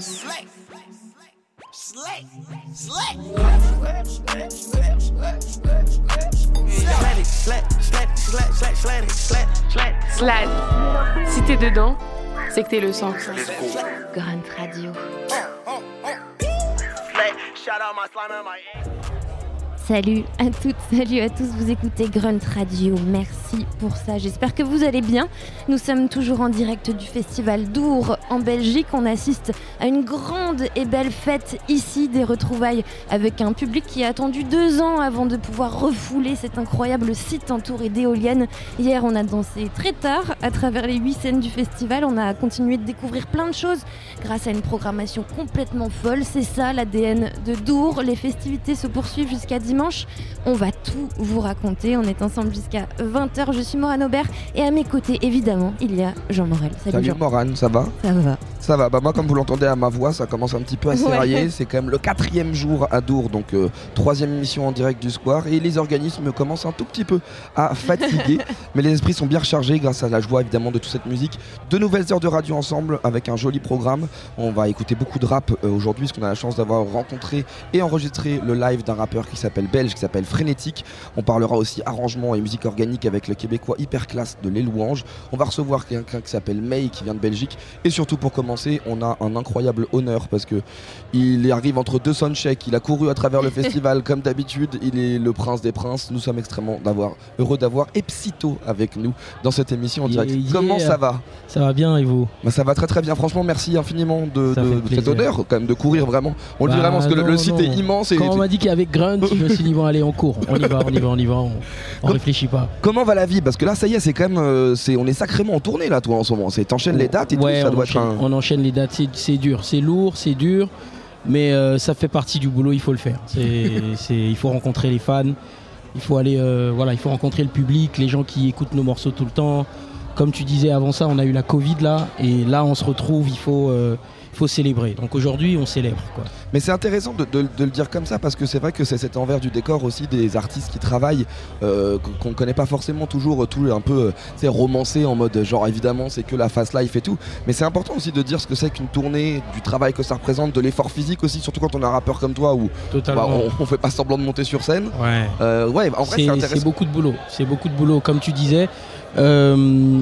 Slick. Slick. Slick. Slad. Si t'es dedans, c'est que t'es le sang. Grunt Radio. Shout out my slime and my Salut à toutes, salut à tous, vous écoutez Grunt Radio, merci pour ça, j'espère que vous allez bien. Nous sommes toujours en direct du festival d'Our en Belgique, on assiste à une grande et belle fête ici, des retrouvailles avec un public qui a attendu deux ans avant de pouvoir refouler cet incroyable site entouré d'éoliennes. Hier on a dansé très tard à travers les huit scènes du festival, on a continué de découvrir plein de choses grâce à une programmation complètement folle, c'est ça l'ADN de Dour, les festivités se poursuivent jusqu'à dimanche. On va tout vous raconter. On est ensemble jusqu'à 20h. Je suis Morane Aubert et à mes côtés, évidemment, il y a Jean Morel. Salut, Salut Jean. Morane, ça va? Ça va. Ça va, bah moi comme vous l'entendez à ma voix, ça commence un petit peu à Ouais. s'érailler. C'est quand même le quatrième jour à Dour, donc euh, troisième émission en direct du Square. Et les organismes commencent un tout petit peu à fatiguer. mais les esprits sont bien rechargés grâce à la joie évidemment de toute cette musique. De nouvelles heures de radio ensemble avec un joli programme. On va écouter beaucoup de rap euh, aujourd'hui parce qu'on a la chance d'avoir rencontré et enregistré le live d'un rappeur qui s'appelle Belge, qui s'appelle Frénétique. On parlera aussi arrangement et musique organique avec le québécois hyper classe de Les Louanges. On va recevoir quelqu'un qui s'appelle May qui vient de Belgique. Et surtout pour commencer, on a un incroyable honneur parce que il arrive entre deux soundchecks, il a couru à travers le festival comme d'habitude, il est le prince des princes. Nous sommes extrêmement d'avoir, heureux d'avoir Epsito avec nous dans cette émission en direct. yeah. Comment ça va? Ça va bien et vous? Bah, Ça va très très bien, franchement merci infiniment de, cet honneur quand même de courir vraiment. On le dit Bah, vraiment parce que le, non, le site non. est immense et Quand on m'a dit qu'il y avait Grunt, je me suis dit bon allez on court, on y va, on y va, on y va, on, on réfléchit pas. comment va la vie? Parce que là ça y est, c'est quand même, euh, c'est, on est sacrément en tournée là toi en ce moment. C'est t'enchaînes les dates et ouais, tout, ça on, doit enchaîne, être un... on enchaîne les dates, c'est- dur, c'est lourd, c'est dur, mais euh, ça fait partie du boulot, il faut le faire. C'est, c'est- il faut rencontrer les fans, il faut aller, euh, voilà, il faut rencontrer le public, les gens qui écoutent nos morceaux tout le temps. Comme tu disais avant ça, on a eu la Covid là, et là on se retrouve, il faut, euh, faut célébrer. Donc aujourd'hui on célèbre quoi. Mais c'est intéressant de, de- de le dire comme ça parce que c'est vrai que c'est cet envers du décor aussi des artistes qui travaillent euh, qu'on ne connaît pas forcément toujours tout un peu euh, sais, romancé en mode genre évidemment c'est que la fast life et tout mais c'est important aussi de dire ce que c'est qu'une tournée du travail que ça représente de l'effort physique aussi surtout quand on est un rappeur comme toi où bah, on, on fait pas semblant de monter sur scène Ouais. Euh, ouais en vrai c'est C'est- c'est beaucoup de boulot. C'est beaucoup de boulot, comme tu disais. Euh,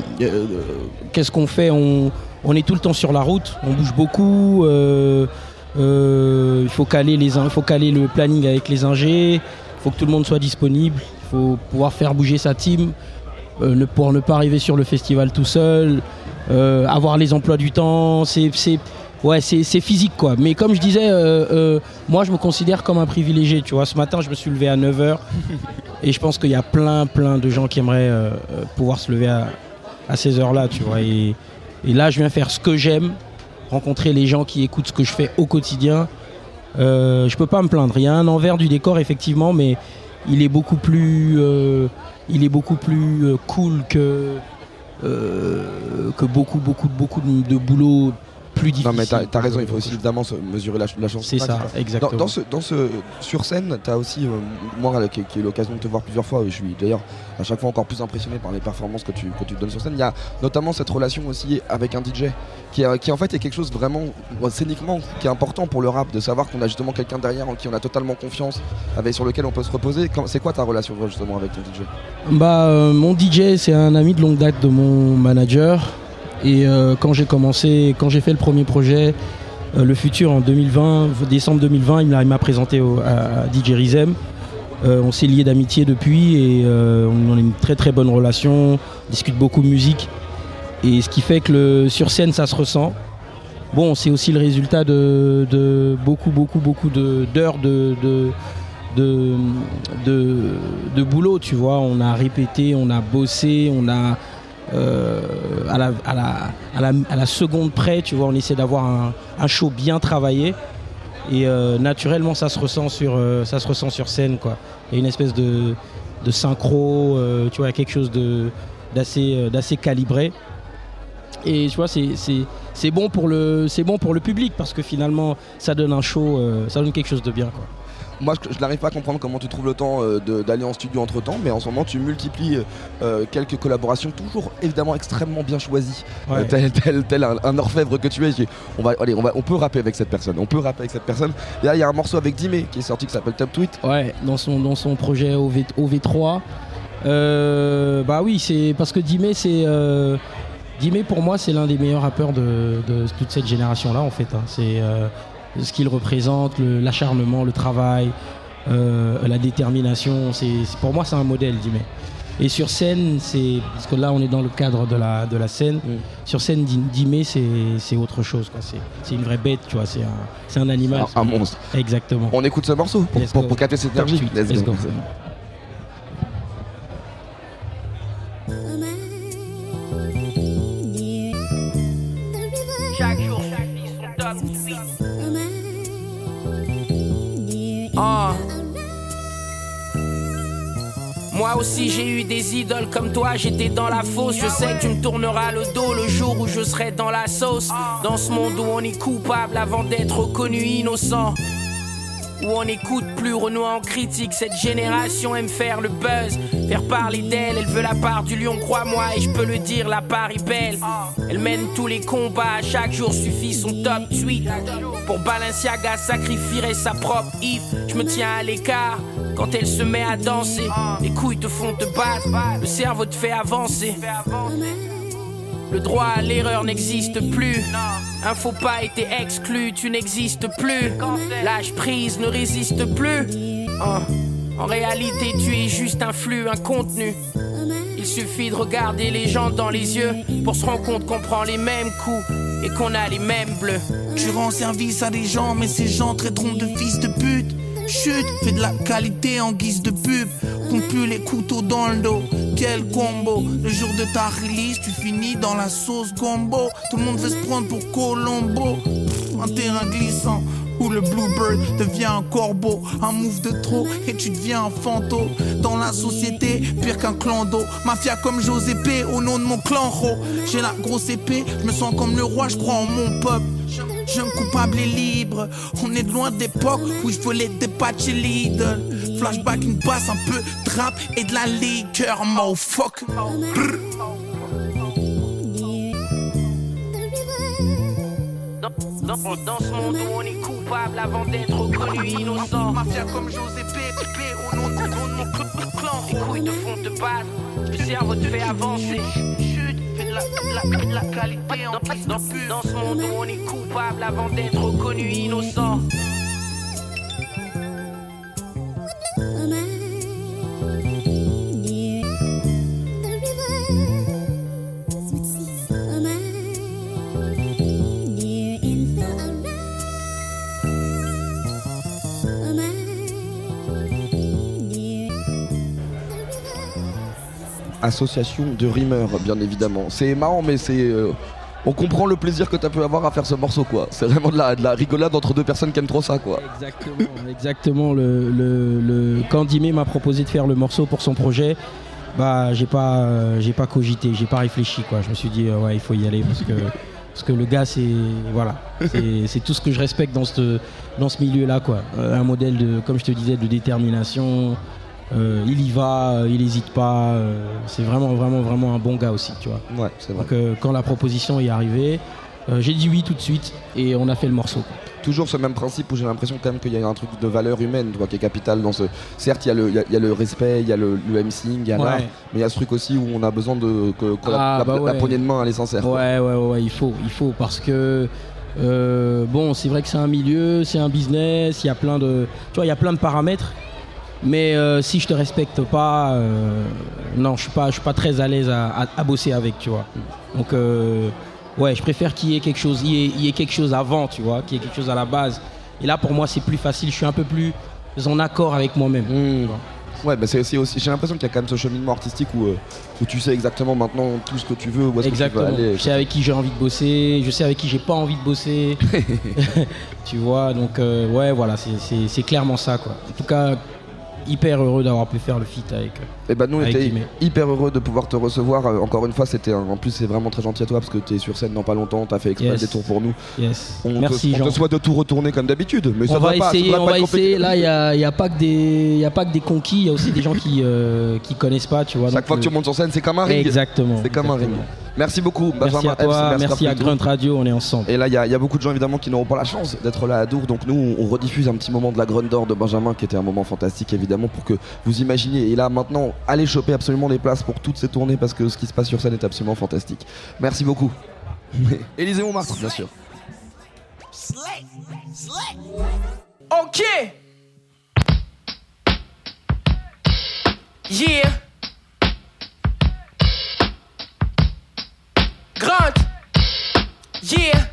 Qu'est-ce qu'on fait? On, on est tout le temps sur la route, on bouge beaucoup. euh, euh, il faut caler les, in- il faut caler le planning avec les ingés. Il faut que tout le monde soit disponible. Il faut pouvoir faire bouger sa team euh, ne- pour ne pas arriver sur le festival tout seul. avoir les emplois du temps. C'est ouais, c'est physique quoi. Mais comme je disais, euh, euh, moi je me considère comme un privilégié. Tu vois, ce matin je me suis levé à 9h. Et je pense qu'il y a plein, plein de gens qui aimeraient euh, pouvoir se lever à, à ces heures-là, tu vois. Et, et là, je viens faire ce que j'aime, rencontrer les gens qui écoutent ce que je fais au quotidien. Euh, je peux pas me plaindre. Il y a un envers du décor, effectivement, mais il est beaucoup plus, euh, euh, cool que, euh, que beaucoup, beaucoup, beaucoup de boulot plus difficile. non mais t'as as raison il faut aussi évidemment se mesurer la, la chance C'est ça, exactement. dans ce, dans ce, sur scène, tu as aussi, euh, moi qui, qui ai eu l'occasion de te voir plusieurs fois, et je suis d'ailleurs à chaque fois encore plus impressionné par les performances que tu, que tu donnes sur scène. Il y a notamment cette relation aussi avec un DJ, qui, qui en fait est quelque chose vraiment scéniquement qui est important pour le rap, de savoir qu'on a justement quelqu'un derrière en qui on a totalement confiance, avec, sur lequel on peut se reposer. C'est quoi ta relation justement avec ton DJ Bah, euh, mon DJ, c'est un ami de longue date de mon manager. Et euh, quand j'ai commencé, quand j'ai fait le premier projet, euh, le futur en 2020, décembre 2020, il m'a présenté à, DJ Rizem. Euh, on s'est liés d'amitié depuis et on a une très très bonne relation. On discute beaucoup de musique. Et ce qui fait que sur scène, ça se ressent. Bon, c'est aussi le résultat de, beaucoup, beaucoup, beaucoup d'heures de, de, de, de boulot, tu vois. On a répété, on a bossé, on a. euh, à, la, seconde près, tu vois, on essaie d'avoir un, show bien travaillé. Et euh, naturellement, ça se, ressent sur, euh, ça se ressent sur scène, quoi. Il y a une espèce de, synchro, tu vois, quelque chose d'assez calibré. Et tu c'est- bon, pour le- public parce que finalement, ça donne un show, ça donne quelque chose de bien. Moi je, je n'arrive pas à comprendre comment tu trouves le temps euh, d'aller en studio entre temps, mais en ce moment tu multiplies euh, quelques collaborations, toujours évidemment extrêmement bien choisies. Ouais. Euh, tel, tel, tel un, un orfèvre que tu es, on, va, allez, on, va, on peut rapper avec cette personne, on peut rapper avec cette personne. Et là il y a un morceau avec Dimé qui est sorti qui s'appelle Top Tweet. Ouais, dans son, dans son projet OV, OV3. Euh, bah oui, c'est parce que Dimé, c'est. Euh, Dimé, pour moi, c'est l'un des meilleurs rappeurs de, de toute cette génération-là, en fait. hein. C'est euh, ce qu'il représente, l'acharnement, le, travail, euh, la détermination. C'est, pour moi, c'est un modèle, Dimé. Et sur scène, c'est. Parce que là, on est dans le cadre de la, de la scène. Mm. Sur scène, Di- Dimé, c'est, c'est autre chose. Quoi. C'est, c'est une vraie bête, tu vois. C'est un, c'est un animal. Un, un monstre. Exactement. On écoute ce morceau pour, Let's pour, capter cette énergie. tweet, let's go. Ah. Moi aussi j'ai eu des idoles comme toi, j'étais dans la fosse. Je sais que tu me tourneras le dos le jour où je serai dans la sauce. Dans ce monde où on est coupable avant d'être reconnu innocent. Où on n'écoute plus Renoir en critique, cette génération aime faire le buzz, faire parler d'elle, elle veut la part du lion, crois-moi, et je peux le dire, la part est belle. Elle mène tous les combats, chaque jour suffit son top tweet. Pour Balenciaga sacrifierait sa propre if, je me tiens à l'écart. Quand elle se met à danser, les couilles te font te battre, le cerveau te fait avancer. Le droit à l'erreur n'existe plus. Un faux pas été exclu, tu n'existes plus. Lâche prise ne résiste plus. Hein. En réalité, tu es juste un flux, un contenu. Il suffit de regarder les gens dans les yeux pour se rendre compte qu'on prend les mêmes coups et qu'on a les mêmes bleus. Tu rends service à des gens, mais ces gens traiteront de fils de pute. Chut, fais de la qualité en guise de pub. Plus les couteaux dans le dos. Quel combo. Le jour de ta release, tu finis dans la sauce gombo. Tout le monde veut se prendre pour Colombo. Un terrain glissant. Où le bluebird devient un corbeau, un move de trop et tu deviens un fantôme. Dans la société, pire qu'un clan d'eau. Mafia comme Josépé au nom de mon clan. J'ai la grosse épée, je me sens comme le roi, je crois en mon peuple. Jeune coupable et libre, on est de loin d'époque où je volais des patchs et Lidl. Flashback, une basse, un peu de rap et de la liqueur, motherfucker. Brr. Dans, ce monde où on est coupable avant d'être reconnu innocent. Mafia comme Josépé, Pépé, au nom de de mon cl- clan Les couilles te font te battre, le cerveau te fait avancer. La, la, la qualité en guise dans- dans ce monde où on est coupable avant d'être reconnu innocent. Association de rimeurs, bien évidemment. C'est marrant, mais c'est. euh, on comprend le plaisir que tu as pu avoir à faire ce morceau, quoi. C'est vraiment de la, de la rigolade entre deux personnes qui aiment trop ça, quoi. Exactement, exactement. Le, le, Quand m'a proposé de faire le morceau pour son projet, bah j'ai pas, euh, j'ai pas cogité, j'ai pas réfléchi quoi. Je me suis dit euh, ouais il faut y aller parce que parce que le gars c'est voilà, c'est tout ce que je respecte dans ce milieu là quoi. Un modèle de comme je te disais de détermination. Euh, il y va, euh, il hésite pas. euh, c'est vraiment vraiment vraiment un bon gars aussi tu vois. Ouais, c'est vrai. Donc quand la proposition est arrivée, j'ai dit oui tout de suite et on a fait le morceau. quoi. Toujours ce même principe où j'ai l'impression quand même qu'il y a un truc de valeur humaine, tu vois, qui est capital dans ce. Certes, il y, a le- il y a- il y a le respect, il y a le, le MCing, il y a Ouais. l'art, mais il y a ce truc aussi où on a besoin de. que, que la- Ah, la, bah la ouais. poignée de main, elle est sincère. Ouais, ouais, ouais, ouais, il faut, il faut parce que euh, bon, c'est vrai que c'est un milieu, c'est un business, il y a plein de, tu vois, il y a plein de paramètres. Mais euh, si je te respecte pas, euh, non, je suis pas, je suis pas très à l'aise à, à- à bosser avec, tu vois. Donc euh, ouais, je préfère qu'il y ait quelque chose, il y ait, il y ait quelque chose avant, tu vois, qu'il y ait quelque chose à la base. Et là, pour moi, c'est plus facile. Je suis un peu plus en accord avec moi-même. Mmh. Ouais, bah c'est aussi. J'ai l'impression qu'il y a quand même ce cheminement artistique où, où tu sais exactement maintenant tout ce que tu veux, où est-ce que tu Exactement. veux aller. Je sais avec qui j'ai envie de bosser, je sais avec qui j'ai pas envie de bosser. tu vois, donc ouais, voilà, c'est clairement ça, quoi. En tout cas, hyper heureux d'avoir pu faire le feat avec. euh, Et bah nous on était hyper heureux de pouvoir te recevoir. Euh, encore une fois, c'était un- en plus c'est vraiment très gentil à toi parce que tu es sur scène dans pas longtemps, t'as fait exprès Yes. le détour pour nous. Yes. On, Merci te, on Jean. te souhaite de tout retourner comme d'habitude, mais ça on va va pas, ça essayer, on va essayer. Là, il y a, il y a pas que des, il y a pas que des conquis. Il y a aussi des gens qui euh, qui connaissent pas, tu vois. Chaque fois que tu montes sur scène, c'est comme un ring. Exactement. C'est comme un ring. Merci beaucoup, Merci Benjamin à toi, merci à Grunt Radio, on est ensemble. Et là, il y, a- il y a beaucoup de gens évidemment qui n'auront pas la chance d'être là à Dour. Donc nous, on, rediffuse un petit moment de la Grunt d'or de Benjamin, qui était un moment fantastique évidemment pour que vous imaginiez. Et là, maintenant, allez choper absolument des places pour toutes ces tournées parce que ce qui se passe sur scène est absolument fantastique. Merci beaucoup. Élisée Montmartre, bien sûr. Slick, slick. Ok. Yeah. Grunt. Yeah.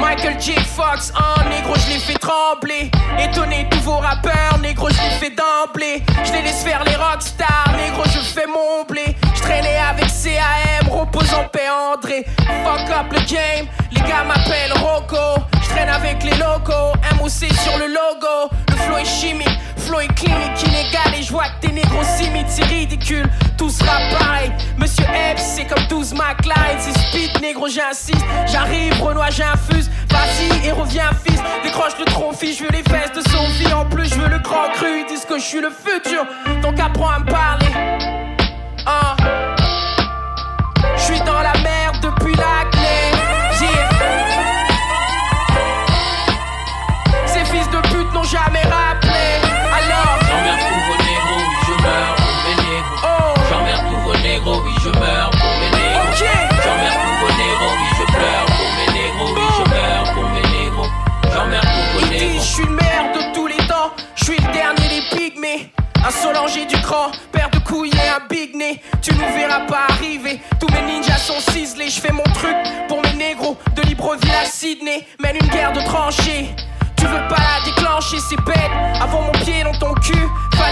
Michael J. Fox, un négro, je les fais trembler. Étonné tous vos rappeurs, négro, je les fais d'emblée. Je les laisse faire les rockstars, négro, je fais mon blé. Je traînais avec CAM, repose en paix André. Fuck up le game, les gars m'appellent Rocco. Traîne avec les locaux, MOC sur le logo. Le flow est chimique, flow est clinique, inégal. Et je vois que tes s'imitent, c'est ridicule. Tout sera pareil. Monsieur Epps, c'est comme 12 McLean. C'est speed, négro, j'insiste. J'arrive, Renoir, j'infuse. Vas-y et reviens, fils. Décroche le trophy, je veux les fesses de Sophie. En plus, je veux le grand cru. Ils disent que je suis le futur. Donc apprends à me parler. Hein. Je suis dans la Tu nous verras pas arriver. Tous mes ninjas sont ciselés. Je fais mon truc pour mes négros. De Libreville à Sydney. Mène une guerre de tranchées. Tu veux pas la déclencher, c'est bête. Avant mon pied dans ton cul,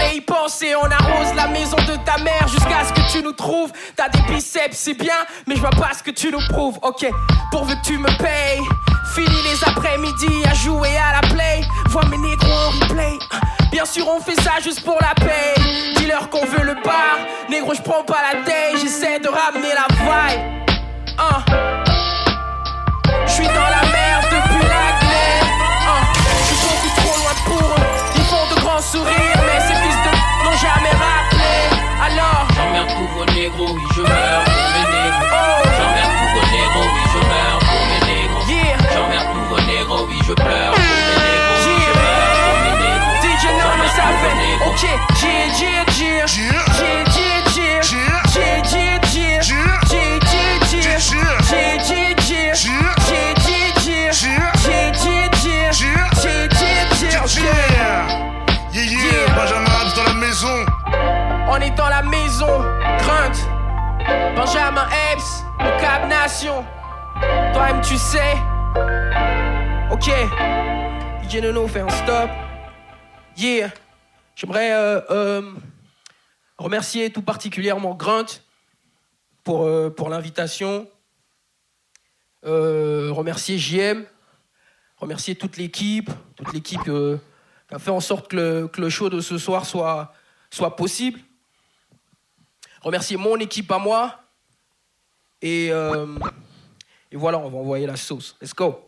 fallait y penser. On arrose la maison de ta mère jusqu'à ce que tu nous trouves. T'as des biceps, c'est bien, mais je vois pas ce que tu nous prouves. Ok, pourvu que tu me payes. Fini les après-midi à jouer à la play. Vois mes négros en replay. Bien sûr, on fait ça juste pour la paye. Dis-leur qu'on veut le bar. Négro, je prends pas la taille. J'essaie de ramener la vibe. Hein. Je suis dans la merde depuis la glaire. Hein. Je suis beaucoup trop loin pour eux. Ils font de grands sourires, Toi-même, tu sais. Ok, DJ Nono fait un stop. Yeah, j'aimerais euh, euh, remercier tout particulièrement Grunt pour, euh, pour l'invitation. Remercier JM, remercier toute l'équipe, toute l'équipe qui a fait en sorte que le, que le show de ce soir soit, soit possible. Remercier mon équipe à moi. Et, euh, et voilà, on va envoyer la sauce. Let's go.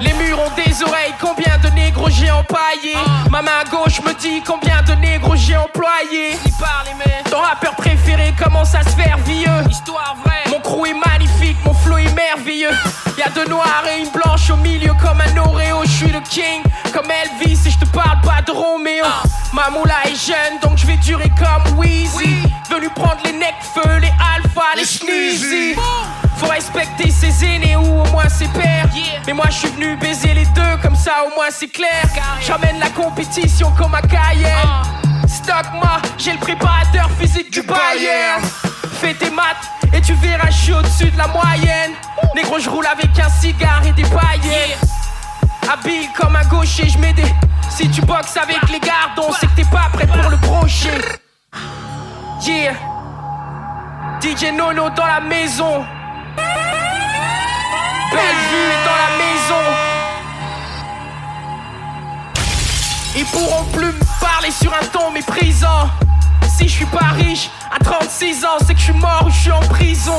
Les murs ont des oreilles, combien de négros j'ai empaillé Ma main gauche me dit combien de négros j'ai employé Ton rappeur préféré commence à se faire vieux? Histoire vraie. Mon crew est magnifique, mon flow est merveilleux. Y'a deux noirs et une blanche au milieu comme un Oreo Je suis le king, comme Elvis et je te parle pas de Roméo. Ma moula est jeune donc je vais durer comme Weezy. Venu prendre les necfeux, les alphas, les sneezy faut respecter ses aînés ou au moins ses pères. Mais moi je suis venu baiser les deux, comme ça au moins c'est clair. J'emmène la compétition comme à Cayenne. Stock moi, j'ai le préparateur physique du Bayern. Fais tes maths et tu verras, je suis au-dessus de la moyenne. Négro, je roule avec un cigare et des paillettes. Habile comme un gaucher, je mets des Si tu boxes avec les gardes, on sait que t'es pas prêt pour le brochet. Yeah. DJ Nono dans la maison. Belle vue dans la maison. Ils pourront plus me parler sur un ton méprisant. Si je suis pas riche à 36 ans, c'est que je suis mort ou je suis en prison.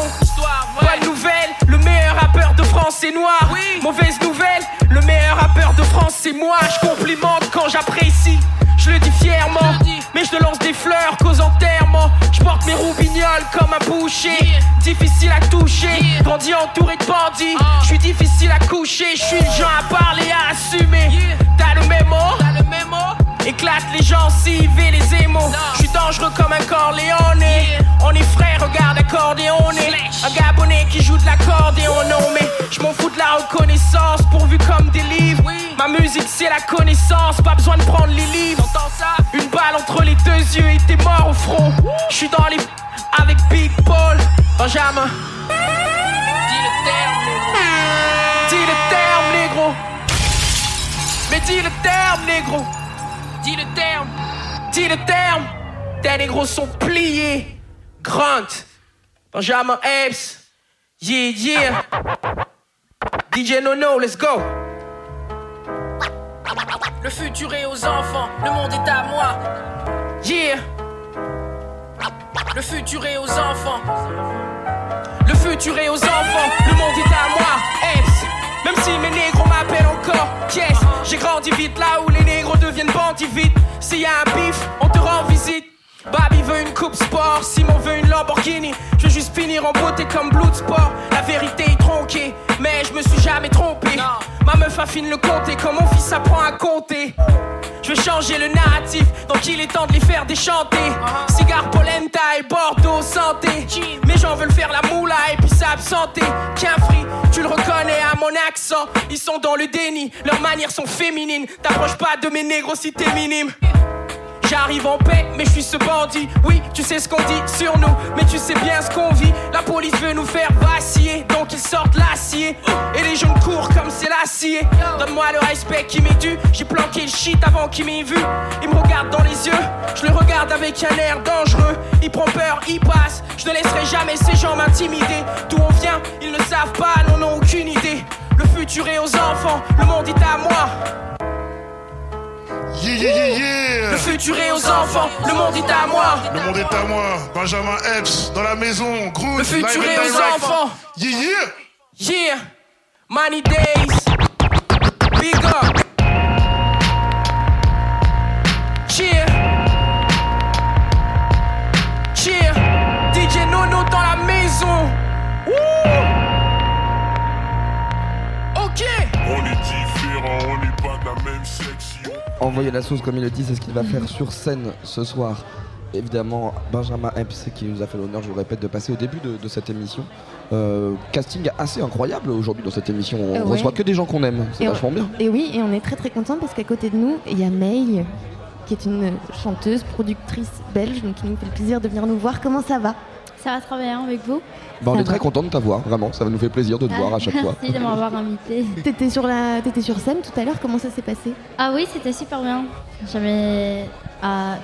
Bonne nouvelle, le meilleur rappeur de France est noir. Mauvaise nouvelle, le meilleur rappeur de France c'est moi. Je complimente quand j'apprécie, je le dis fièrement. Mais je te lance des fleurs qu'aux enterrements. Je porte mes roubignoles comme un boucher. Difficile à toucher, grandi entouré de bandits. Je suis difficile à coucher, je suis le genre à parler, à assumer. T'as le mémo, Éclate les gencives et les émaux. Je suis dangereux comme un corléone. On est frères, regarde accordéoné. Un gabonais qui joue de l'accordéon, non mais je m'en fous de la reconnaissance pourvu comme des livres. Ma musique c'est la connaissance, pas besoin de prendre les livres. Une balle entre les deux yeux et t'es mort au front. Je suis dans les avec Big Paul, Benjamin. Dis le terme, négro. Dis le terme, négro. Mais dis le terme, négro. Dis le terme. Dis le terme. Tes négros sont pliés. Grunt. Benjamin Epps. Yeah, yeah. DJ Nono, let's go. Le futur est aux enfants, le monde est à moi. Yeah. Le futur est aux enfants. Le futur est aux enfants, le monde est à moi. Epps. Même si mes négros m'appellent Yes, j'ai grandi vite là où les négros deviennent bandits vite S'il y a un bif, on te rend visite Babi veut une coupe sport, Simon veut une Lamborghini Je veux juste finir en beauté comme Bloodsport La vérité est tronquée, mais je me suis jamais trompé Ma meuf affine le compter, comme mon fils apprend à compter? Je veux changer le narratif, donc il est temps de les faire déchanter. Cigare, polenta et Bordeaux, santé. Mes gens veulent faire la moula et puis s'absenter. Qu'un free, tu le reconnais à mon accent. Ils sont dans le déni, leurs manières sont féminines. T'approches pas de mes négros si t'es minime. J'arrive en paix, mais je suis ce bandit. Oui, tu sais ce qu'on dit sur nous, mais tu sais bien ce qu'on vit. La police veut nous faire vaciller, donc ils sortent l'acier. Et les jeunes courent comme c'est l'acier. Donne-moi le respect qui m'est dû. J'ai planqué le shit avant qu'il m'ait vu. Il me regarde dans les yeux, je le regarde avec un air dangereux. Il prend peur, il passe. Je ne laisserai jamais ces gens m'intimider. D'où on vient, ils ne savent pas, n'en ont aucune idée. Le futur est aux enfants, le monde est à moi. Yeah, yeah, yeah, yeah. Le futur est aux enfants, le monde est à moi. Le monde est à moi. Benjamin Epps dans la maison. Groot, Le futur est aux direct. enfants. Yeah, yeah. Yeah, Money Days. Big up. Envoyer la sauce comme il le dit, c'est ce qu'il va faire sur scène ce soir. Évidemment, Benjamin Epps qui nous a fait l'honneur, je vous le répète, de passer au début de, de cette émission. Euh, casting assez incroyable aujourd'hui dans cette émission. On Euh, ouais. reçoit que des gens qu'on aime, c'est on- vachement bien. Et oui, et on est très très content parce qu'à côté de nous, il y a May, qui est une chanteuse, productrice belge, donc qui nous fait le plaisir de venir nous voir. Comment ça va? Ça va très bien avec vous Bah, on Ça est très content de t'avoir, vraiment. Ça va nous faire plaisir de te voir à chaque fois. Merci de m'avoir invité. T'étais sur, la... t'étais sur scène tout à l'heure, comment ça s'est passé? Ah oui, c'était super bien. J'avais. euh,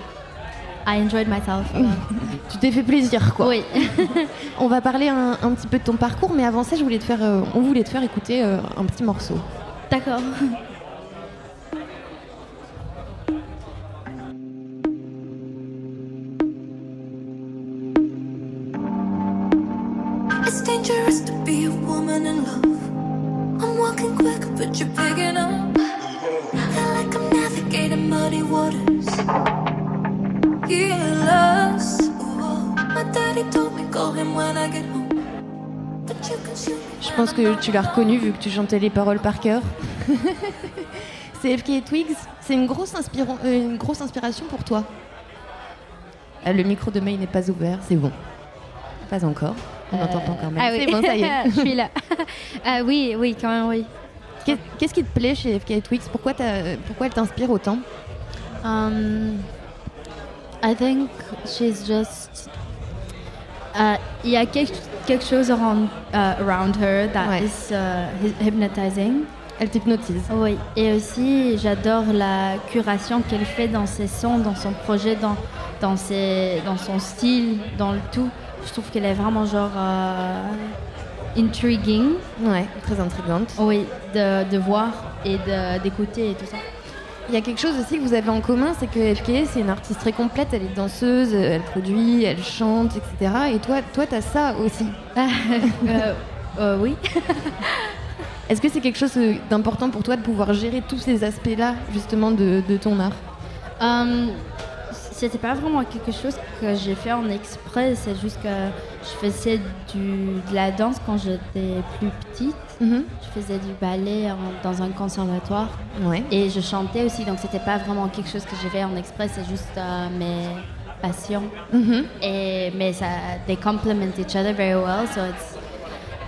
I enjoyed myself. Tu t'es fait plaisir quoi. Oui. On va parler un, un petit peu de ton parcours, mais avant ça, je voulais te faire, euh, on voulait te faire écouter euh, un petit morceau. D'accord. It's dangerous to be a woman in love. I'm walking quick, but you're picking up. Feel like I'm navigating muddy waters. Yeah, lost. Ooh, my daddy told me call him when I get home. But you can shoot me Je pense que tu l'as reconnu vu que tu chantais les paroles par cœur. C'est FK et Twigs. C'est une grosse, euh, une grosse inspiration pour toi. Ah, le micro de May n'est pas ouvert, c'est bon. Pas encore. On Euh, n'entend pas quand même. Ah oui. C'est bon, ça y est. Je suis là. Ah oui, oui, quand même, oui. Qu'est- Qu'est-ce qui te plaît chez FK Twigs pourquoi, elle t'inspire autant? Um, I think she's just. Uh, Il y a quelque, quelque chose around, uh, around her that Ouais. is uh, hy- hypnotizing. Elle t'hypnotise. Oui, et aussi j'adore la curation qu'elle fait dans ses sons, dans son projet, dans, dans, ses, dans son style, dans le tout. Je trouve qu'elle est vraiment genre euh, intriguing. Ouais, très intrigante. Oui, de, de voir et d'écouter et tout ça. Il y a quelque chose aussi que vous avez en commun, c'est que FK, c'est une artiste très complète. Elle est danseuse, elle produit, elle chante, etc. Et toi, toi, t'as ça aussi. Euh, euh, oui. Est-ce que c'est quelque chose d'important pour toi de pouvoir gérer tous ces aspects-là, justement, de, de ton art? Euh, C'était pas vraiment quelque chose que j'ai fait en exprès, c'est juste que je faisais du, de la danse quand j'étais plus petite. Mhm. Je faisais du ballet en- dans un conservatoire. Ouais. Et je chantais aussi, donc c'était pas vraiment quelque chose que j'ai fait en exprès, c'est juste euh, mes passions. Mhm. Et, mais ça, they complement each other very well, so it's,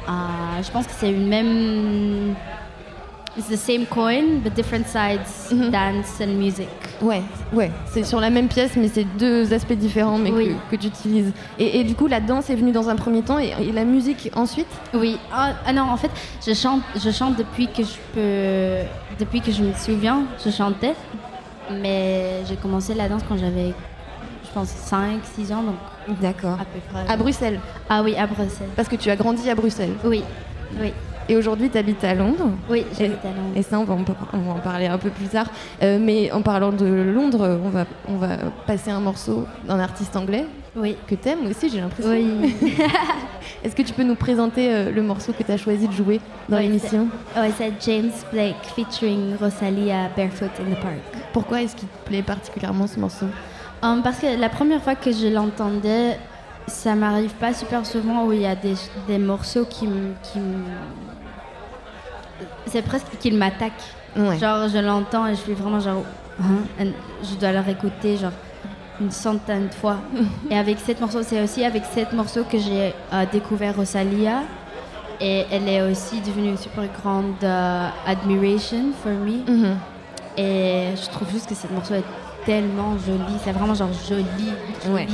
euh, je pense que c'est une même, it's the same coin, but different sides, dance and music. Ouais, ouais, c'est sur la même pièce, mais c'est deux aspects différents, mais Oui. que, que tu utilises. Et, et du coup, la danse est venue dans un premier temps et, et la musique ensuite? Oui. Ah, ah non, en fait, je chante, je chante depuis que je peux, depuis que je me souviens, je chantais. Mais j'ai commencé la danse quand j'avais, je pense, 5, 6 ans, donc D'accord. à peu près. À Bruxelles Ah oui, à Bruxelles. Parce que tu as grandi à Bruxelles. Oui, oui, Et aujourd'hui, tu habites à Londres. oui, j'habite à Londres. Et ça, on va, en, on va en parler un peu plus tard. Euh, mais en parlant de Londres, on va, on va passer un morceau d'un artiste anglais Oui. que t'aimes aussi, j'ai l'impression. Oui. Est-ce que tu peux nous présenter euh, le morceau que tu as choisi de jouer dans Oui, l'émission Oui, c'est James Blake featuring Rosalia Barefoot in the Park. Pourquoi est-ce qu'il te plaît particulièrement ce morceau? Um, parce que la première fois que je l'entendais, ça m'arrive pas super souvent où il y a des, des morceaux qui me. qui me- C'est presque qu'ils m'attaquent. Ouais. Genre, je l'entends et je suis vraiment genre. Hein, je dois le réécouter genre une centaine de fois. et avec cette morceau, c'est aussi avec cette morceau que j'ai euh, découvert Rosalia. Et elle est aussi devenue une super grande euh, admiration for me. Mhm. Et je trouve juste que cette morceau est tellement jolie. C'est vraiment genre joli, joli. Ouais.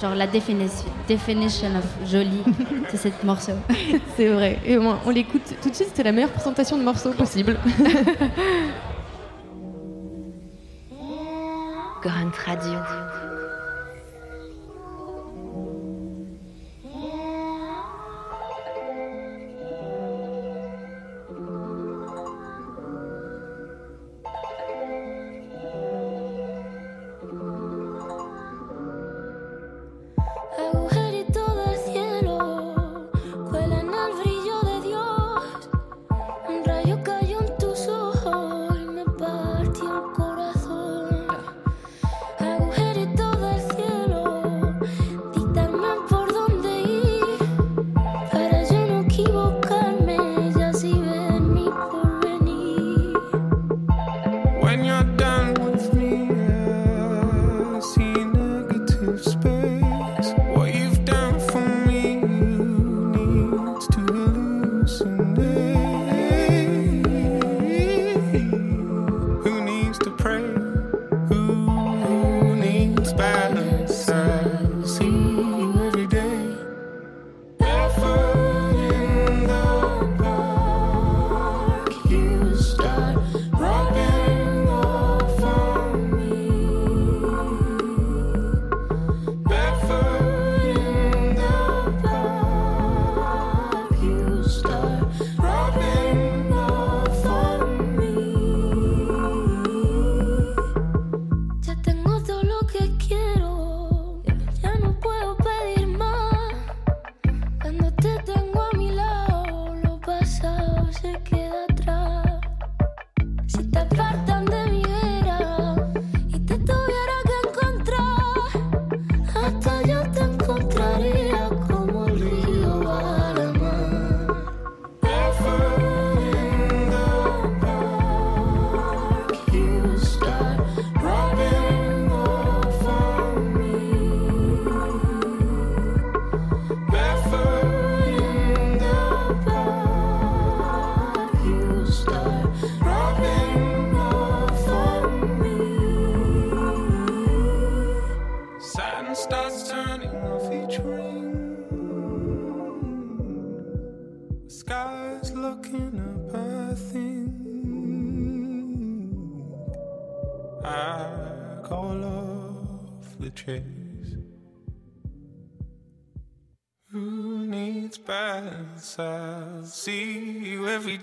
Genre la définition, definition of joli, c'est cette morceau. C'est vrai. Et on, on l'écoute tout de suite, c'était la meilleure présentation de morceau possible. Grunt Radio.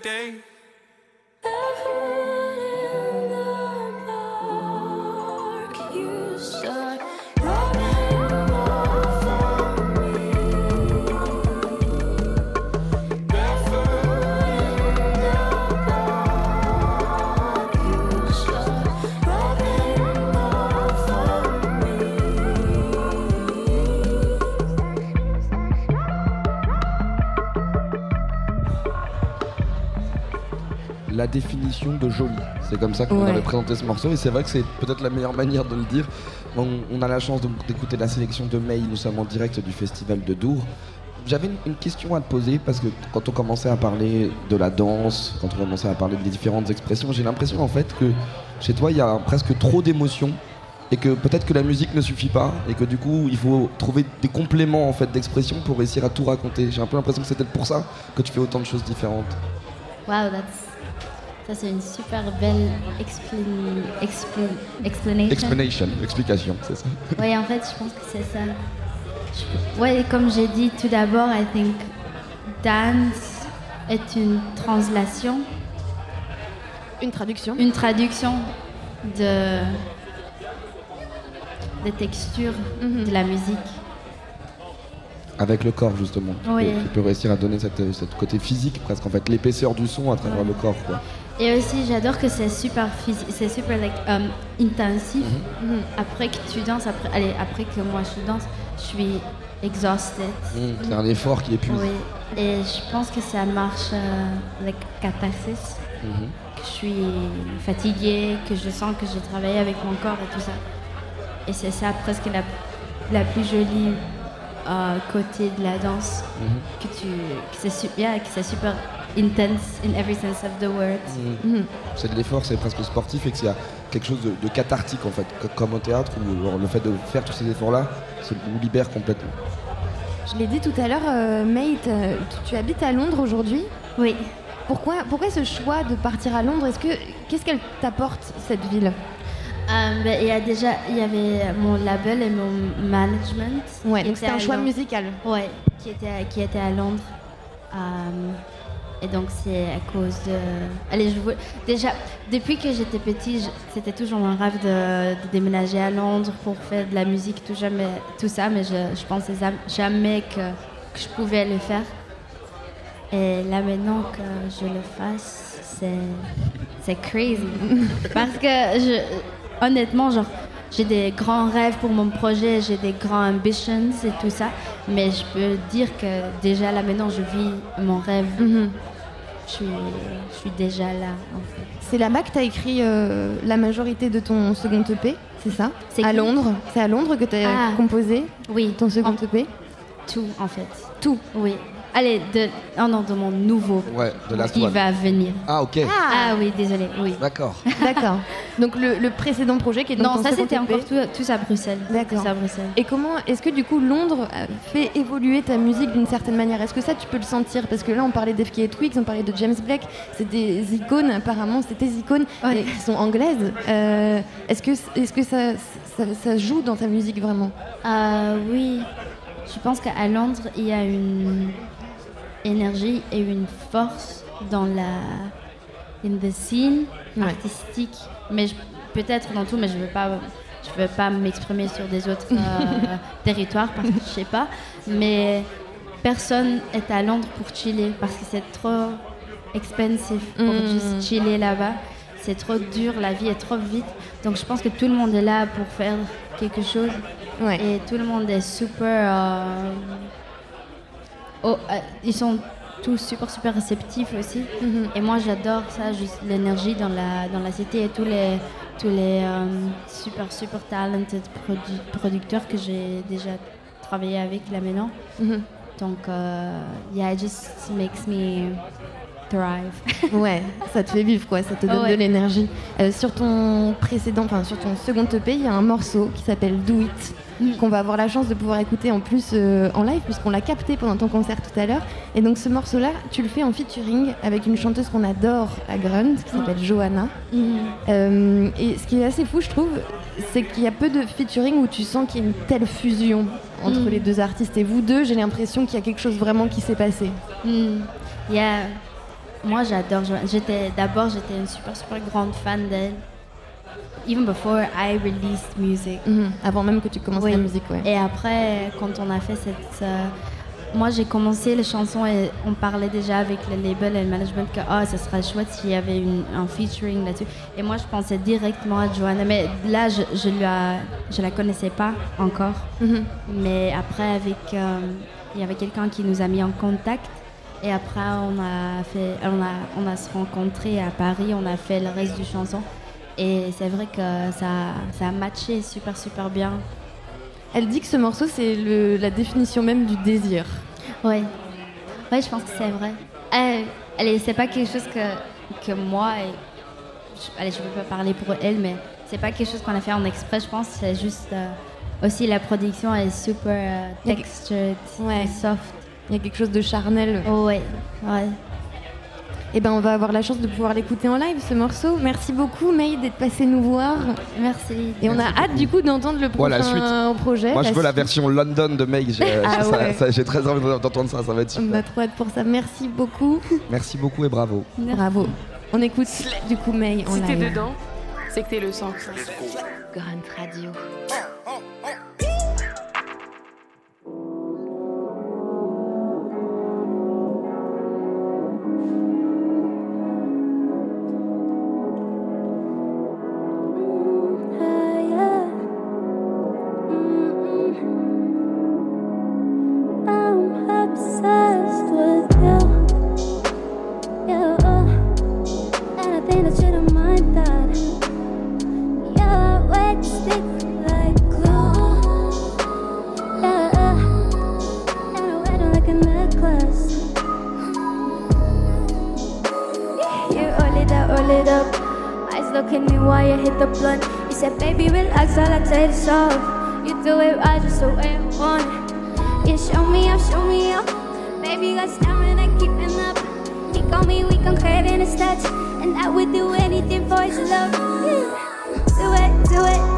Day. Définition de joli. C'est comme ça qu'on Ouais. avait présenté ce morceau et c'est vrai que c'est peut-être la meilleure manière de le dire. On, on a la chance d'écouter la sélection de May, nous sommes en direct du festival de Dour. J'avais une, une question à te poser parce que quand on commençait à parler de la danse, quand on commençait à parler des différentes expressions, j'ai l'impression en fait que chez toi il y a presque trop d'émotions et que peut-être que la musique ne suffit pas et que du coup il faut trouver des compléments en fait d'expression pour réussir à tout raconter. J'ai un peu l'impression que c'est peut-être pour ça que tu fais autant de choses différentes. Wow, that's... ça c'est une super belle explan... explan... explanation. Explanation, explication, c'est ça. Oui, en fait, je pense que c'est ça. Je- Ouais, comme j'ai dit tout d'abord, I think dance est une translation, Une traduction. une traduction de des textures Mhm. de la musique. Avec le corps justement. Oui. peux, tu peux réussir à donner cette, cette côté physique presque en fait, l'épaisseur du son à travers Ouais. le corps quoi. Et aussi, j'adore que c'est super physique, c'est super like, um, intensif. Mhm. Après que tu danses, après, allez, après que moi je danse, je suis exhausted. Mm, c'est un effort qui épuise. Oui, et je pense que ça marche euh, like catharsis. Mhm. Que je suis fatiguée, que je sens que j'ai travaillé avec mon corps et tout ça. Et c'est ça presque la, la plus jolie euh, côté de la danse. Mhm. Que, tu, que c'est su- yeah, que c'est super intense in every sense of the word. Mm. Mhm. C'est de l'effort, c'est presque sportif et que c'est quelque chose de, de cathartique en fait, co- comme au théâtre où genre, le fait de faire tous ces efforts-là, ça vous libère complètement. Je l'ai dit tout à l'heure, euh, Mate, euh, tu, tu habites à Londres aujourd'hui? Oui. Pourquoi, pourquoi ce choix de partir à Londres? Est-ce que qu'est-ce qu'elle t'apporte cette ville? Euh, ben, il y a déjà, il y avait mon label et mon management. Ouais, donc c'était un choix Londres. musical. Ouais, qui était, à- qui était à Londres. Euh, et donc c'est à cause de. Allez, je voulais- déjà depuis que j'étais petite, c'était toujours mon rêve de, déménager à Londres pour faire de la musique, tout ça, mais je, pensais jamais que, je pouvais le faire. Et là maintenant que je le fasse, c'est crazy. Parce que honnêtement, genre, j'ai des grands rêves pour mon projet, j'ai des grands ambitions et tout ça. Mais je peux dire que déjà là maintenant, je vis mon rêve. Mhm. Je, suis, je suis déjà là, en fait. C'est là-bas que tu as écrit euh, la majorité de ton second EP, c'est ça C'est À Londres C'est à Londres que tu as Ah. composé Oui, ton second En- EP tout en fait. Tout Oui. Allez, de, oh non, de mon nouveau. Ouais, de la qui va venir. Ah ok, Ah, oui, désolé, oui. d'accord. D'accord. Donc le, le précédent projet qui est donc Non, ça c'était encore tout, tout à Bruxelles. D'accord. Tout à Bruxelles. Et comment est-ce que du coup Londres fait évoluer ta musique d'une certaine manière? Est-ce que ça tu peux le sentir? Parce que là on parlait d'FK Twigs, on parlait de James Blake, c'est des icônes apparemment, c'est des icônes Ouais. et qui sont anglaises. Euh, est-ce que, est-ce que ça, ça, ça joue dans ta musique vraiment? Euh, oui, je pense qu'à Londres, il y a une énergie et une force dans la in the scene Ouais. artistique. Mais peut-être dans tout, mais je veux pas, je veux pas m'exprimer sur des autres euh, territoires parce que je sais pas. Mais personne est à Londres pour chiller parce que c'est trop expensive pour Mm. juste chiller là-bas. C'est trop dur, la vie est trop vite. Donc je pense que tout le monde est là pour faire quelque chose. Ouais. Et tout le monde est super. euh, oh, euh, ils sont tous super, super réceptifs aussi. Mhm. Et moi, j'adore ça, juste l'énergie dans la, dans la cité et tous les, tous les euh, super, super talented produ- producteurs que j'ai déjà travaillé avec là maintenant. Mhm. Donc, euh, yeah, it just makes me thrive. Ouais, ça te fait vivre quoi, ça te donne Ouais. de l'énergie. Euh, sur ton précédent, enfin sur ton second EP, il y a un morceau qui s'appelle Do It. Qu'on va avoir la chance de pouvoir écouter en plus euh, en live, puisqu'on l'a capté pendant ton concert tout à l'heure. Et donc ce morceau-là, tu le fais en featuring avec une chanteuse qu'on adore à Grunt, qui s'appelle Johanna. Euh, et ce qui est assez fou, je trouve, c'est qu'il y a peu de featuring où tu sens qu'il y a une telle fusion entre Mm. les deux artistes. Et vous deux, j'ai l'impression qu'il y a quelque chose vraiment qui s'est passé. Yeah. Moi, j'adore. J'étais d'abord, j'étais une super super grande fan d'elle. Even before I released music. Mhm. Avant même que tu commences Oui. la musique, ouais. Et après, quand on a fait cette, euh, moi j'ai commencé les chansons et on parlait déjà avec le label et le management que ah, ce serait chouette s'il y avait une, un featuring là-dessus. Et moi, je pensais directement à Joanna, mais là, je je la, je la connaissais pas encore. Mhm. Mais après, avec, euh, il y avait quelqu'un qui nous a mis en contact. Et après, on a, fait, on a, on a se rencontré à Paris, on a fait le reste du chanson. Et c'est vrai que ça, ça a matché super, super bien. Elle dit que ce morceau, c'est le- la définition même du désir. Oui, ouais, je pense que c'est vrai. Elle, allez, c'est pas quelque chose que, que moi, je, allez, je peux pas parler pour elle, mais c'est pas quelque chose qu'on a fait en exprès, je pense. C'est juste euh, aussi la production est super euh, textured, Ouais. soft. Il y a quelque chose de charnel. Oh, ouais, ouais. Et ben, on va avoir la chance de pouvoir l'écouter en live, ce morceau. Merci beaucoup, May, d'être passé nous voir. Merci. Et on a hâte, du coup, d'entendre le Voilà, prochain la suite. projet. Moi, je veux la version London de Meg. J'ai Ah ouais. j'ai très envie d'entendre ça. Ça va être On super. a trop hâte pour ça. Merci beaucoup. Merci beaucoup et bravo. Bravo. On écoute, du coup, May en Si t'es live. dedans, c'est que t'es le sang. Grunt Radio. Looking me while you hit the blunt. You said, baby, relax, all I take is off. You do it right, just the way I want. You show me up, show me up. Baby, got stamina, keeping up. He called me weak, I'm craving his touch. And I would do anything for his love. Yeah. Do it, do it,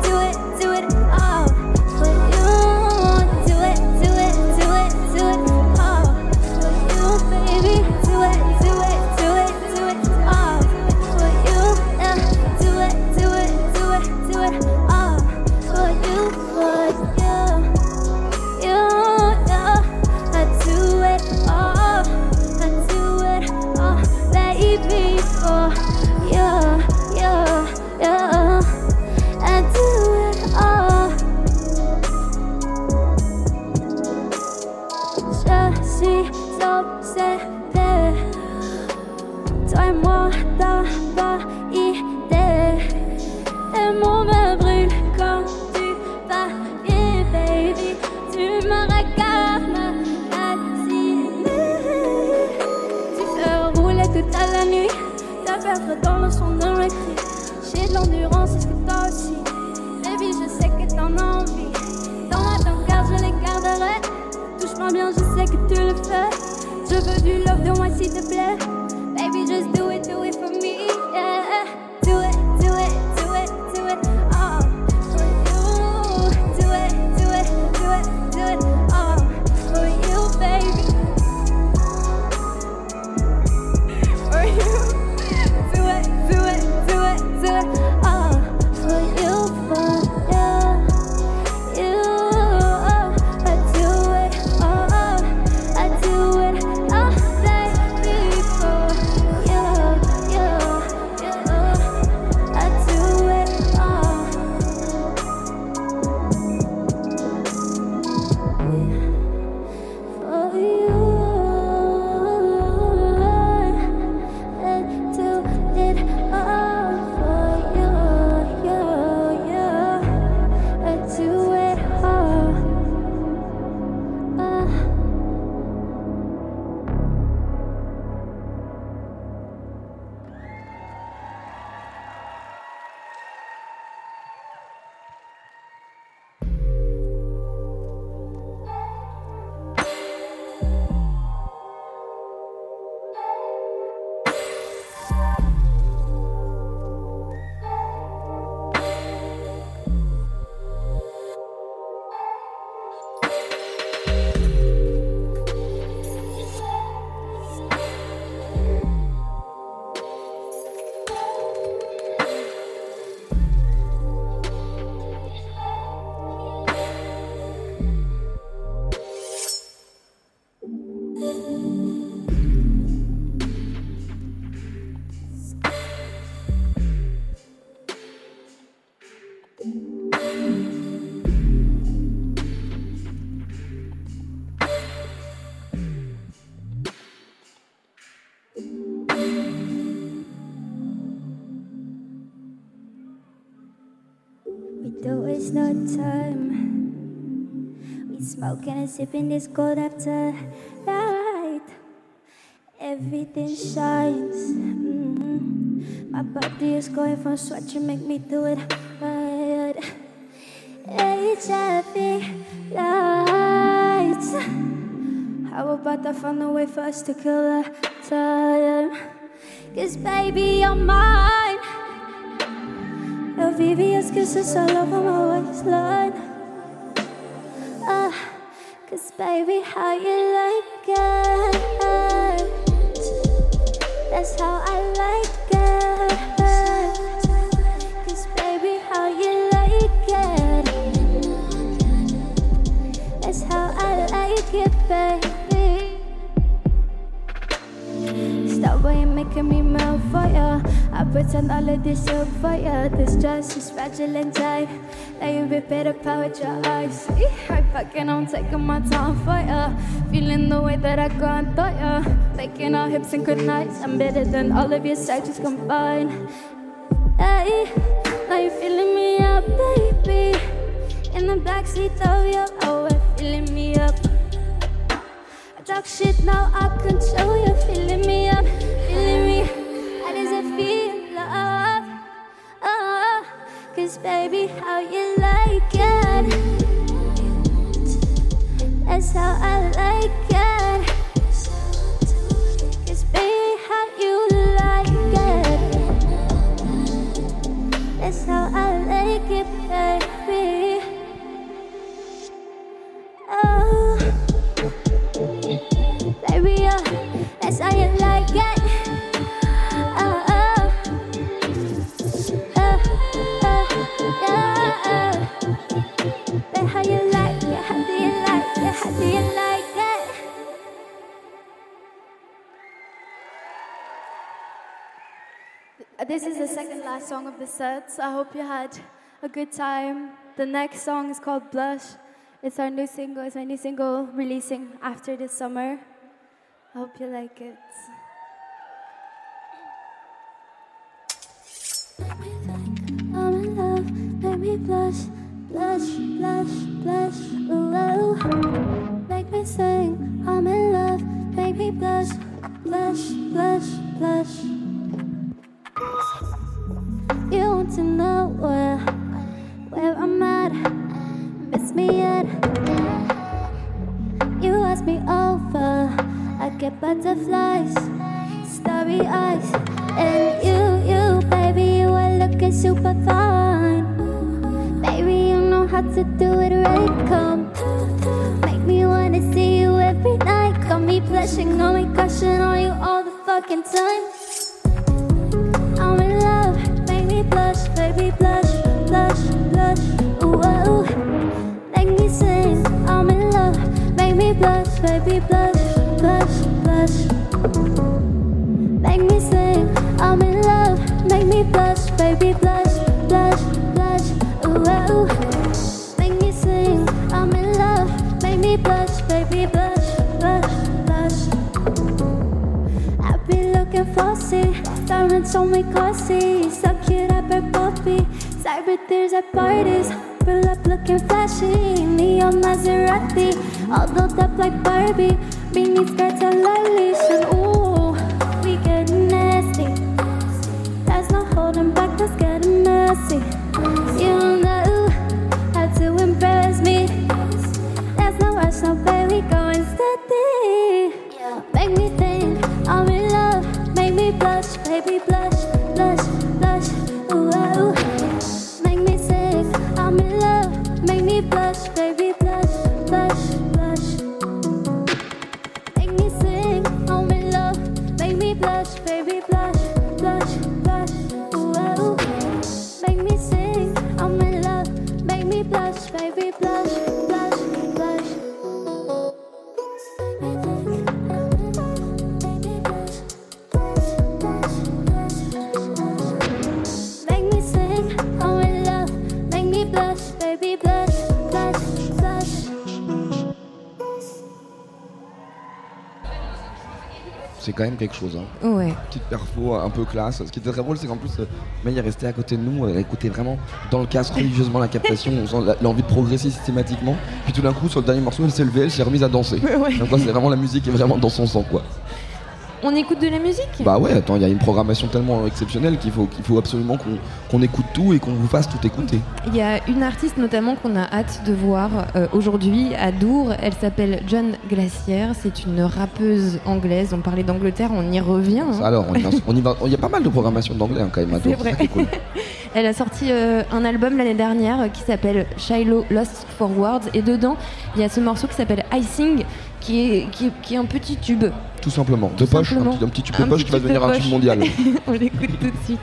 and sipping this cold after night. Everything shines. Mhm. My body is going from sweat, you make me do it right. HIV lights. How about I find a way for us to kill the time? Cause baby, you're mine. Your VVS kisses all over my waistline. Cause baby, how you like it? That's how I like it. Cause baby, how you like it? That's how I like it, baby. Stop why you making me melt for ya. I pretend all of this for ya. This dress is fragile and tight. Now you rip it apart with your eyes. I fucking I'm taking my time for ya. Feeling the way that I can't thought ya. Making our hips synchronize. I'm better than all of your sizes combined. Hey, now you feeling me up, baby. In the backseat of your oh, feeling me up. I talk shit now, I control you. Feeling me up, baby, how you like it? That's how I like it. This is the second last song of the set, so I hope you had a good time. The next song is called Blush. It's our new single, it's my new single releasing after this summer. I hope you like it. I'm in love, make me blush, blush, blush, blush, ooh. Make me sing, I'm in love, make me blush, blush, blush, blush. You want to know where, where I'm at, miss me yet? You ask me over, I get butterflies, starry eyes, and you, you, baby, you are looking super fine. Baby, you know how to do it right. Come, make me wanna see you every night. Got me blushing, got me crushing on you all the fucking time. Blush, baby, blush, blush, blush. Ooh, ah, ooh. Make me sing, I'm in love, make me blush, baby, blush, blush, blush. Make me sing, I'm in love, make me blush, baby, blush, blush, blush. Ooh, ah, ooh. Make me sing, I'm in love, make me blush, baby, blush, blush, blush. I be looking fussy, diamonds on me glossy, Tears at parties, pull up looking flashy, neon Maserati, all dolled up like Barbie. Mini skirts are stylish and ooh, we get nasty. There's no holding back, let's get messy. You know how to impress me. There's no rush, no baby, going steady. Make me think I'm in love, make me blush, baby, blush, blush. Quand même quelque chose. hein. Ouais. Petite perfo un peu classe. Ce qui était très drôle, c'est qu'en plus, euh, May est restée à côté de nous, elle écoutait vraiment dans le casque religieusement la captation, on sent l'envie de progresser systématiquement. Puis tout d'un coup, sur le dernier morceau, elle s'est levée, elle s'est remise à danser. Ouais. Donc c'est vraiment la musique est vraiment dans son sang, quoi. On écoute de la musique? Bah ouais, attends, il y a une programmation tellement exceptionnelle qu'il faut, qu'il faut absolument qu'on qu'on écoute tout et qu'on vous fasse tout écouter. Il y a une artiste notamment qu'on a hâte de voir euh, aujourd'hui à Dour. Elle s'appelle John Glacier. C'est une rappeuse anglaise. On parlait d'Angleterre, on y revient. hein. Alors, on y, va- on y va, il y a pas mal de programmation d'anglais hein, quand même à C'est Dour, vrai. ça qui est cool. Elle a sorti euh, un album l'année dernière euh, qui s'appelle Shiloh Lost for Words et dedans il y a ce morceau qui s'appelle Icing qui est, qui, est- qui est un petit tube. Tout simplement, de Tout poche, simplement. un petit, un petit tube de Un poche petit qui va de devenir un tube mondial. On l'écoute tout de suite.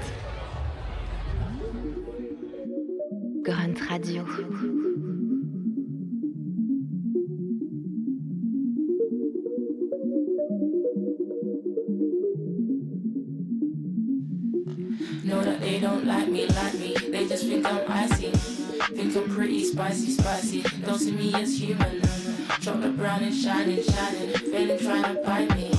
Grunt Radio. Know that they don't like me, like me. They just think I'm icy. Think I'm pretty spicy, spicy. Don't see me as human. Chocolate brown and shining, shining. Failing trying to bite me.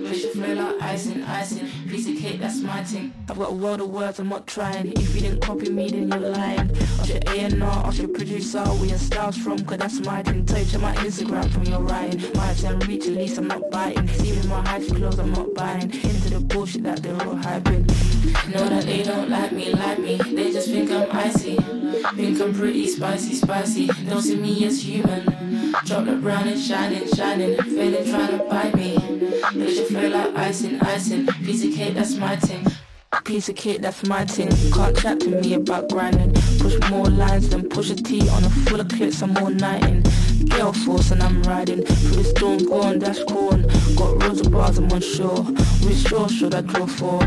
Wish you flow like icing, icing. Piece of cake, that's my thing. I've got a world of words, I'm not trying. If you didn't copy me, then you're lying. Ask your A&R, ask your producer, where your styles from, cause that's my thing. Tell you check my Instagram from your writing. My time reach, at least I'm not biting. See me my high clothes, I'm not buying. Into the bullshit that they're all hyping. Know that they don't like me, like me. They just think I'm icy. Think I'm pretty spicy, spicy. Don't see me as human. Chocolate brown and shining, shining. Feeling trying to bite me. They should flow like icing, icing. Piece of cake, that's my thing. Piece of cake, that's my thing. Can't chat to me about grinding. Push more lines than push a T on a full of clips. I'm all nighting. Gale force and I'm riding through the storm, going dash corn. Got roads of bars, I'm on. Which shore should I draw for?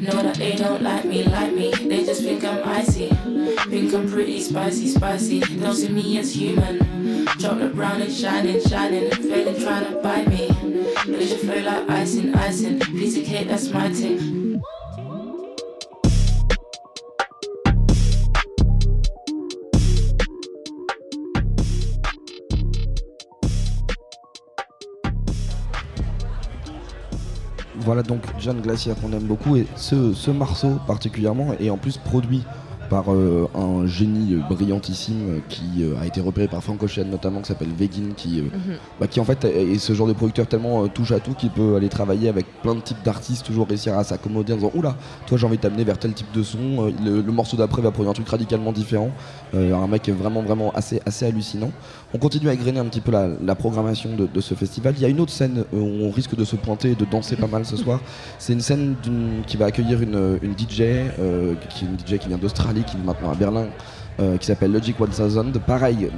Know that they don't like me, like me. They just think I'm icy. Think I'm pretty spicy, spicy. Don't see me as human. Chocolate brown and shining, shining. Failing trying to bite me. They should flow like icing, icing? Piece of cake, that's my thing. Voilà donc John Glacier qu'on aime beaucoup et ce, ce morceau particulièrement est en plus produit par euh, un génie brillantissime qui euh, a été repéré par Frank Ocean notamment qui s'appelle Vegin qui, euh, Mhm. bah, qui en fait est ce genre de producteur tellement touche à tout qu'il peut aller travailler avec plein de types d'artistes toujours réussir à s'accommoder en disant oula toi j'ai envie de t'amener vers tel type de son. Le, le morceau d'après va produire un truc radicalement différent. Un mec vraiment vraiment assez, assez hallucinant on continue à égrener un petit peu la, la programmation de, de ce festival. Il y a une autre scène euh, où on risque de se pointer et de danser pas mal ce soir. C'est une scène qui va accueillir une, une DJ, euh, qui est une DJ qui vient d'Australie, qui est maintenant à Berlin, euh, qui s'appelle Logic 1000. Pareil,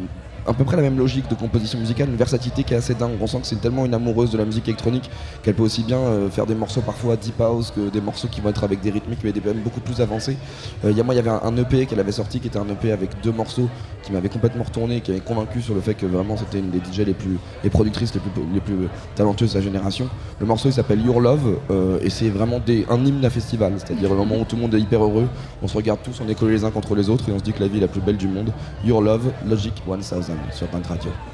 à peu près la même logique de composition musicale, une versatilité qui est assez dingue. On sent que c'est tellement une amoureuse de la musique électronique qu'elle peut aussi bien euh, faire des morceaux parfois deep house que des morceaux qui vont être avec des rythmiques mais des même beaucoup plus avancés. Euh, Il y a moi, il y avait un, EP qu'elle avait sorti qui était un EP avec deux morceaux qui m'avait complètement retourné, qui avait convaincu sur le fait que vraiment c'était une des DJ les plus les productrices les plus les plus talentueuses de sa génération. Le morceau il s'appelle Your Love euh, et c'est vraiment un hymne à festival, c'est-à-dire le moment où tout le monde est hyper heureux, on se regarde tous, on est collés les uns contre les autres et on se dit que la vie est la plus belle du monde. Your Love, Logic 1000 sur Punk Radio. And you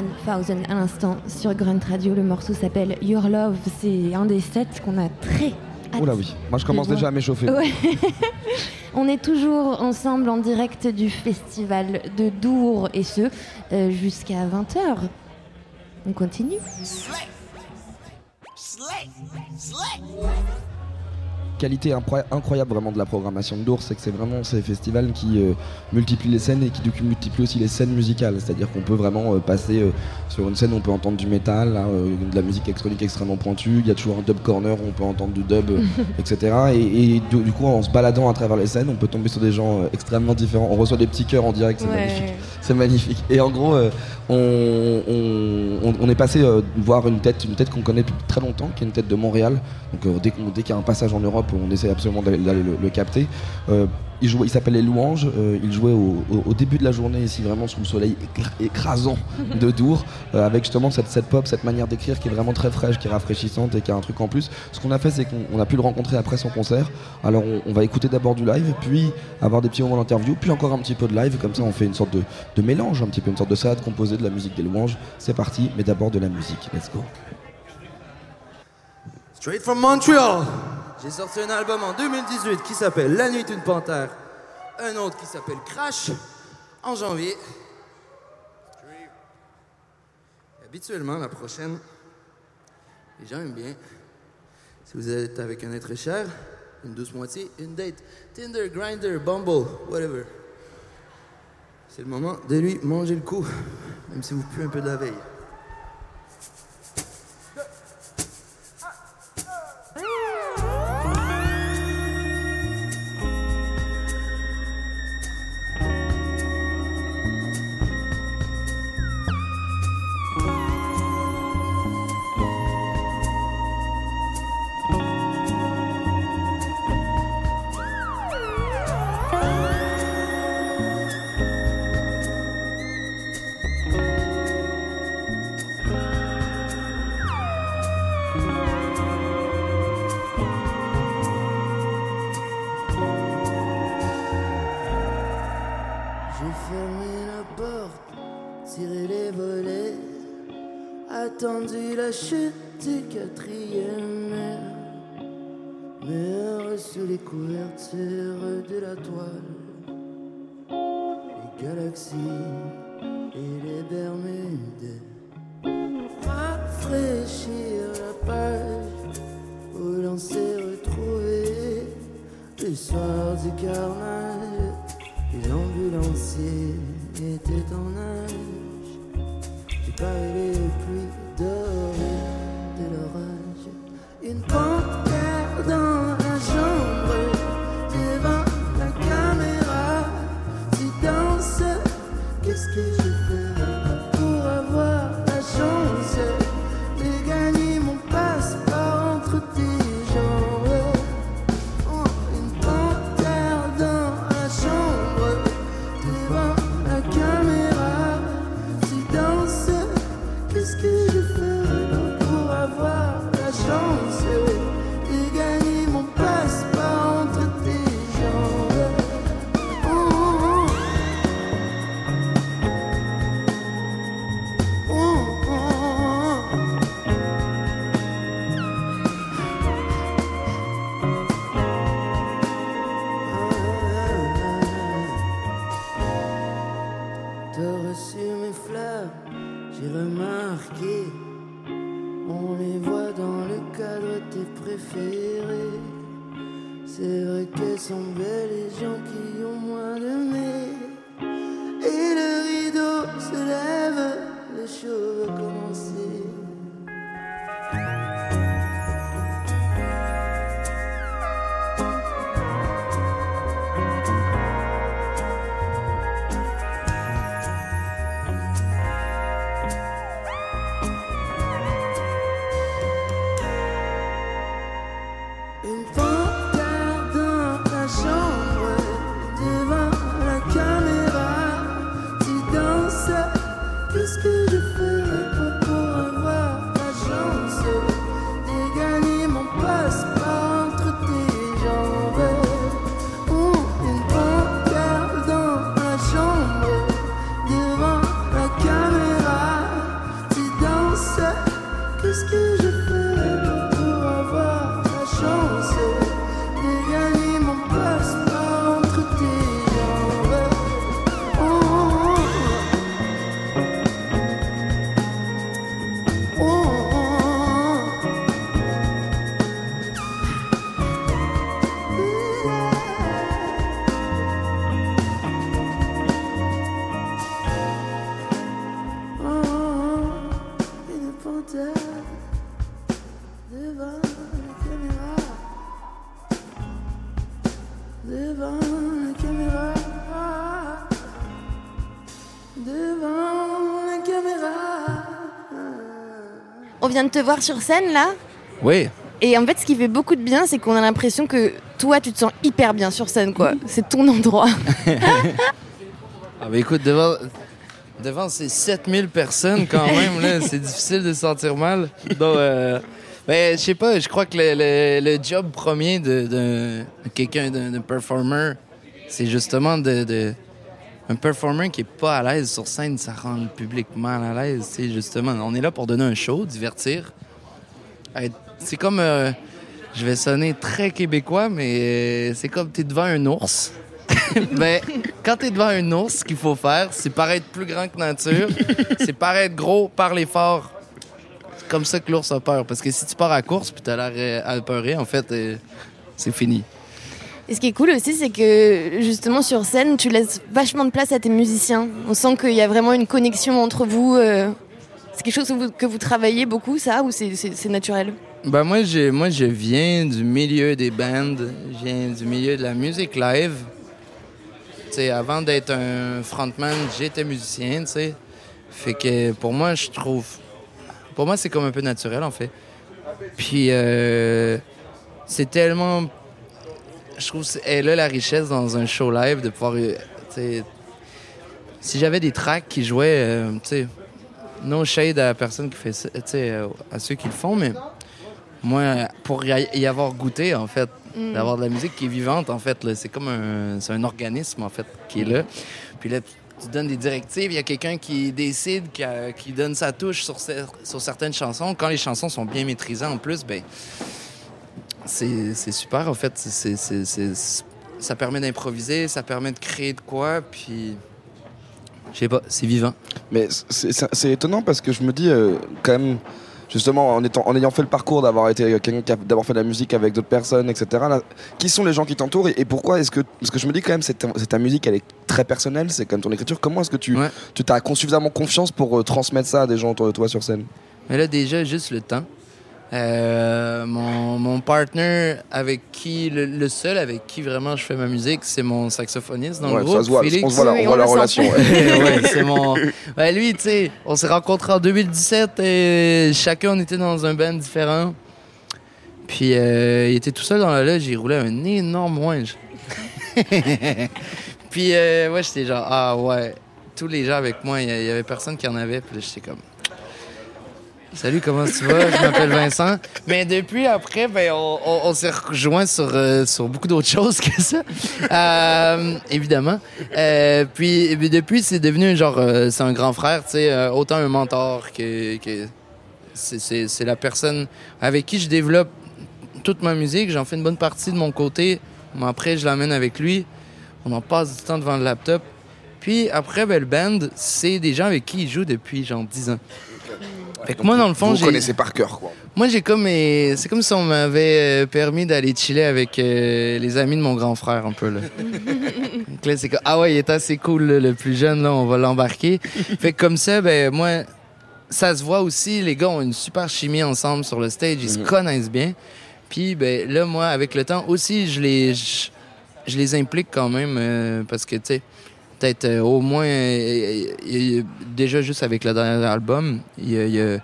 1000 à l'instant sur Grunt Radio. Le morceau s'appelle Your Love. C'est un des sets qu'on a très hâte Oula oui, moi je commence déjà à m'échauffer. Ouais. On est toujours ensemble en direct du festival de Dour et ce euh, jusqu'à 20h. On continue. Qualité incroyable vraiment de la programmation de Dours, c'est que c'est vraiment ces festivals qui euh, multiplient les scènes et qui du coup multiplient aussi les scènes musicales. C'est-à-dire qu'on peut vraiment euh, passer euh, sur une scène où on peut entendre du métal, là, euh, de la musique électronique extrêmement pointue, il y a toujours un dub corner où on peut entendre du dub, etc. Et, et du, coup en se baladant à travers les scènes, on peut tomber sur des gens extrêmement différents. On reçoit des petits cœurs en direct, c'est Ouais. magnifique. C'est magnifique. Et en gros, on, on- on- on est passé voir une tête, une tête qu'on connaît depuis très longtemps, qui est une tête de Montréal. Donc dès qu'il y a un passage en Europe, on essaie absolument d'aller le, le capter. Euh, il jouait- il s'appelle Les Louanges. euh, il jouait au, au- au début de la journée ici, vraiment sous le soleil écra- écrasant de Dour, euh, avec justement cette, cette pop, cette manière d'écrire qui est vraiment très fraîche, qui est rafraîchissante et qui a un truc en plus. Ce qu'on a fait, c'est qu'on on a pu le rencontrer après son concert. Alors on, on va écouter d'abord du live, puis avoir des petits moments d'interview, puis encore un petit peu de live. Comme ça, on fait une sorte de, de mélange, un petit peu une sorte de salade composée de la musique des louanges. C'est parti, mais d'abord de la musique. Let's go. Straight from Montreal. J'ai sorti un album en 2018 qui s'appelle La nuit est une panthère. Un autre qui s'appelle Crash en janvier. Habituellement, la prochaine, les gens aiment bien. Si vous êtes avec un être cher, une douce moitié, une date, Tinder, Grinder, Bumble, whatever. C'est le moment de lui manger le coup, même si vous puez un peu de la veille. Vient de te voir sur scène là. Oui. Et en fait, ce qui fait beaucoup de bien, c'est qu'on a l'impression que toi, tu te sens hyper bien sur scène, quoi. C'est ton endroit. Ah bah écoute, devant, devant ces 7000 personnes quand même, là, c'est difficile de se sentir mal. Donc, euh, ben, je sais pas, je crois que le, le- le job premier de, quelqu'un, d'un d'un performer, c'est justement de, de- Un performer qui est pas à l'aise sur scène, ça rend le public mal à l'aise. Justement, on est là pour donner un show, divertir. C'est comme, euh, je vais sonner très québécois, mais euh, c'est comme t'es devant un ours. ben, quand t'es devant un ours, ce qu'il faut faire, c'est paraître plus grand que nature, c'est paraître gros, parler fort. C'est comme ça que l'ours a peur. Parce que si tu pars à course puis t'as l'air euh, apeuré, en fait, euh, c'est fini. Et ce qui est cool aussi, c'est que justement sur scène, tu laisses vachement de place à tes musiciens. On sent qu'il y a vraiment une connexion entre vous. euh, C'est quelque chose que vous, travaillez beaucoup, ça, ou c'est- naturel? Ben moi, moi, je viens du milieu des bands, je viens du milieu de la musique live. Tu sais, avant d'être un frontman, j'étais musicien, tu sais. Fait que pour moi, je trouve... Pour moi, c'est comme un peu naturel, en fait. Puis, euh, c'est tellement... Je trouve que c'est là la richesse dans un show live de pouvoir... euh, si j'avais des tracks qui jouaient, euh, tu sais, no shade à la personne qui fait ça, euh, à ceux qui le font, mais moi, pour y avoir goûté, en fait, Mm. d'avoir de la musique qui est vivante, en fait, c'est comme un, c'est un organisme, en fait, qui est là. Puis là, tu donnes des directives, il y a quelqu'un qui décide, qui, a- qui donne sa touche sur, sur certaines chansons. Quand les chansons sont bien maîtrisées, en plus, ben c'est super, en fait. Ça permet d'improviser, ça permet de créer de quoi, puis... Je sais pas, c'est vivant. Mais c'est- étonnant parce que je me dis euh, quand même, justement, en, étant, en ayant fait le parcours d'avoir été quelqu'un qui a- d'avoir fait de la musique avec d'autres personnes, etc. là, qui sont les gens qui t'entourent et, et pourquoi est-ce que parce que je me dis quand même c'est ta, musique, elle est très personnelle, c'est comme ton écriture. Comment est-ce que tu tu t'as suffisamment confiance pour euh, transmettre ça à des gens autour de toi sur scène? Mais là, déjà, juste le temps. Euh, mon, mon partner avec qui, le, le seul avec qui vraiment je fais ma musique, c'est mon saxophoniste dans Ouais, le ça groupe. se voit, Félix. on se voit la- on Oui, voit on la relation, ouais. Mon. Ouais, lui, tu sais, on s'est rencontrés en 2017 et chacun on était dans un band différent. Puis euh, il était tout seul dans la loge, il roulait un énorme ouinge. Puis euh, ouais, j'étais genre, ah ouais, tous les gens avec moi, il y, il y avait personne qui en avait. Puis là, j'étais comme, Salut, comment tu vas? Je m'appelle Vincent. Mais depuis, après, ben, on, on- on s'est rejoint sur, euh, sur beaucoup d'autres choses que ça. Euh, évidemment. Euh, puis, puis depuis, c'est devenu un genre, euh, c'est un grand frère, tu sais, euh, autant un mentor que, que c'est- c'est c'est la personne avec qui je développe toute ma musique. J'en fais une bonne partie de mon côté. Mais après, je l'amène avec lui. On en passe du temps devant le laptop. Puis après, ben, le band, c'est des gens avec qui il joue depuis genre 10 ans. Fait que moi, dans le fond, vous j'ai. connaissez par cœur quoi. Moi, j'ai comme. euh, C'est comme si on m'avait euh, permis d'aller chiller avec euh, les amis de mon grand frère, un peu, là. Donc là, c'est comme. Ah ouais, il est assez cool, là, le plus jeune, là, on va l'embarquer. fait que comme ça, ben, moi, ça se voit aussi, les gars ont une super chimie ensemble sur le stage, ils se connaissent bien. Puis, ben, là, moi, avec le temps aussi, je les. Je, je les implique quand même, euh, parce que, tu sais, peut-être euh, au moins, euh, a- déjà juste avec le dernier album, il il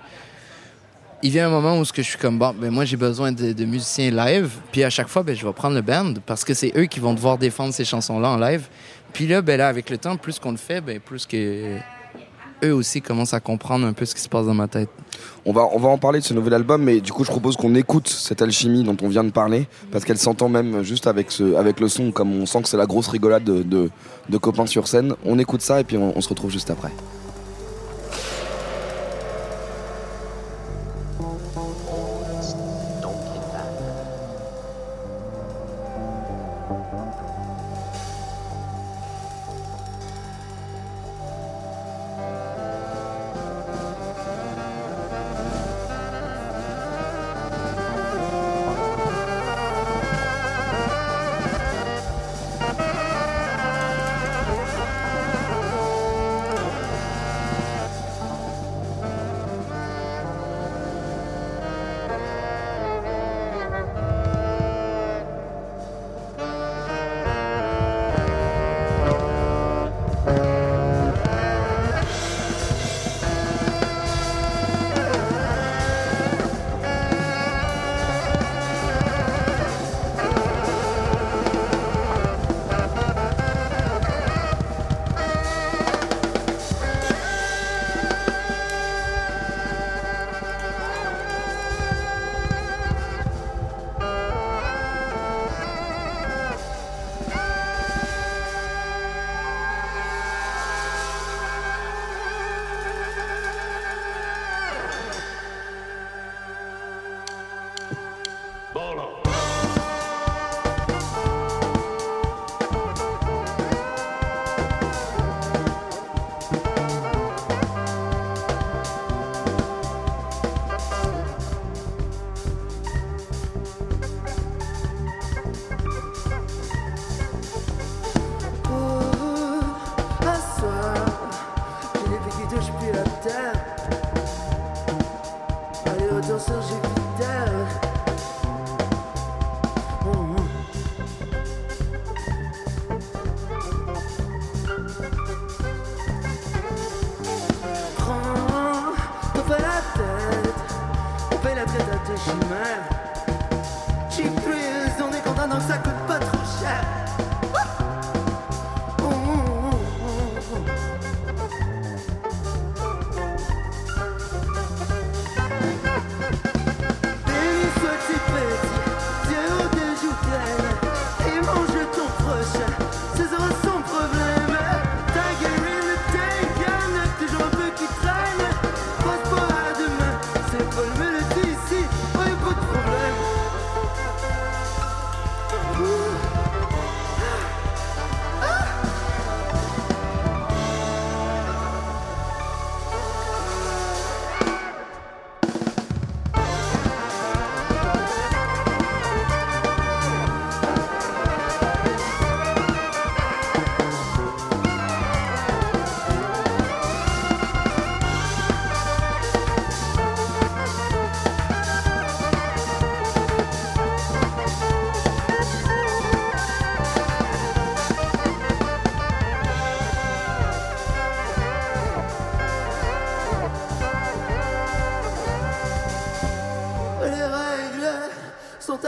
il vient un moment où ce que je suis comme bon ben moi j'ai besoin de, de musiciens live puis à chaque fois ben je vais prendre le band parce que c'est eux qui vont devoir défendre ces chansons là en live. Puis là ben là avec le temps plus qu'on le fait ben plus que eux aussi commencent à comprendre un peu ce qui se passe dans ma tête On va, on va en parler de ce nouvel album, mais du coup, je propose qu'on écoute cette alchimie dont on vient de parler, parce qu'elle s'entend même juste avec, ce, avec le son, comme on sent que c'est la grosse rigolade de, de, copains sur scène. On écoute ça et puis on se retrouve juste après.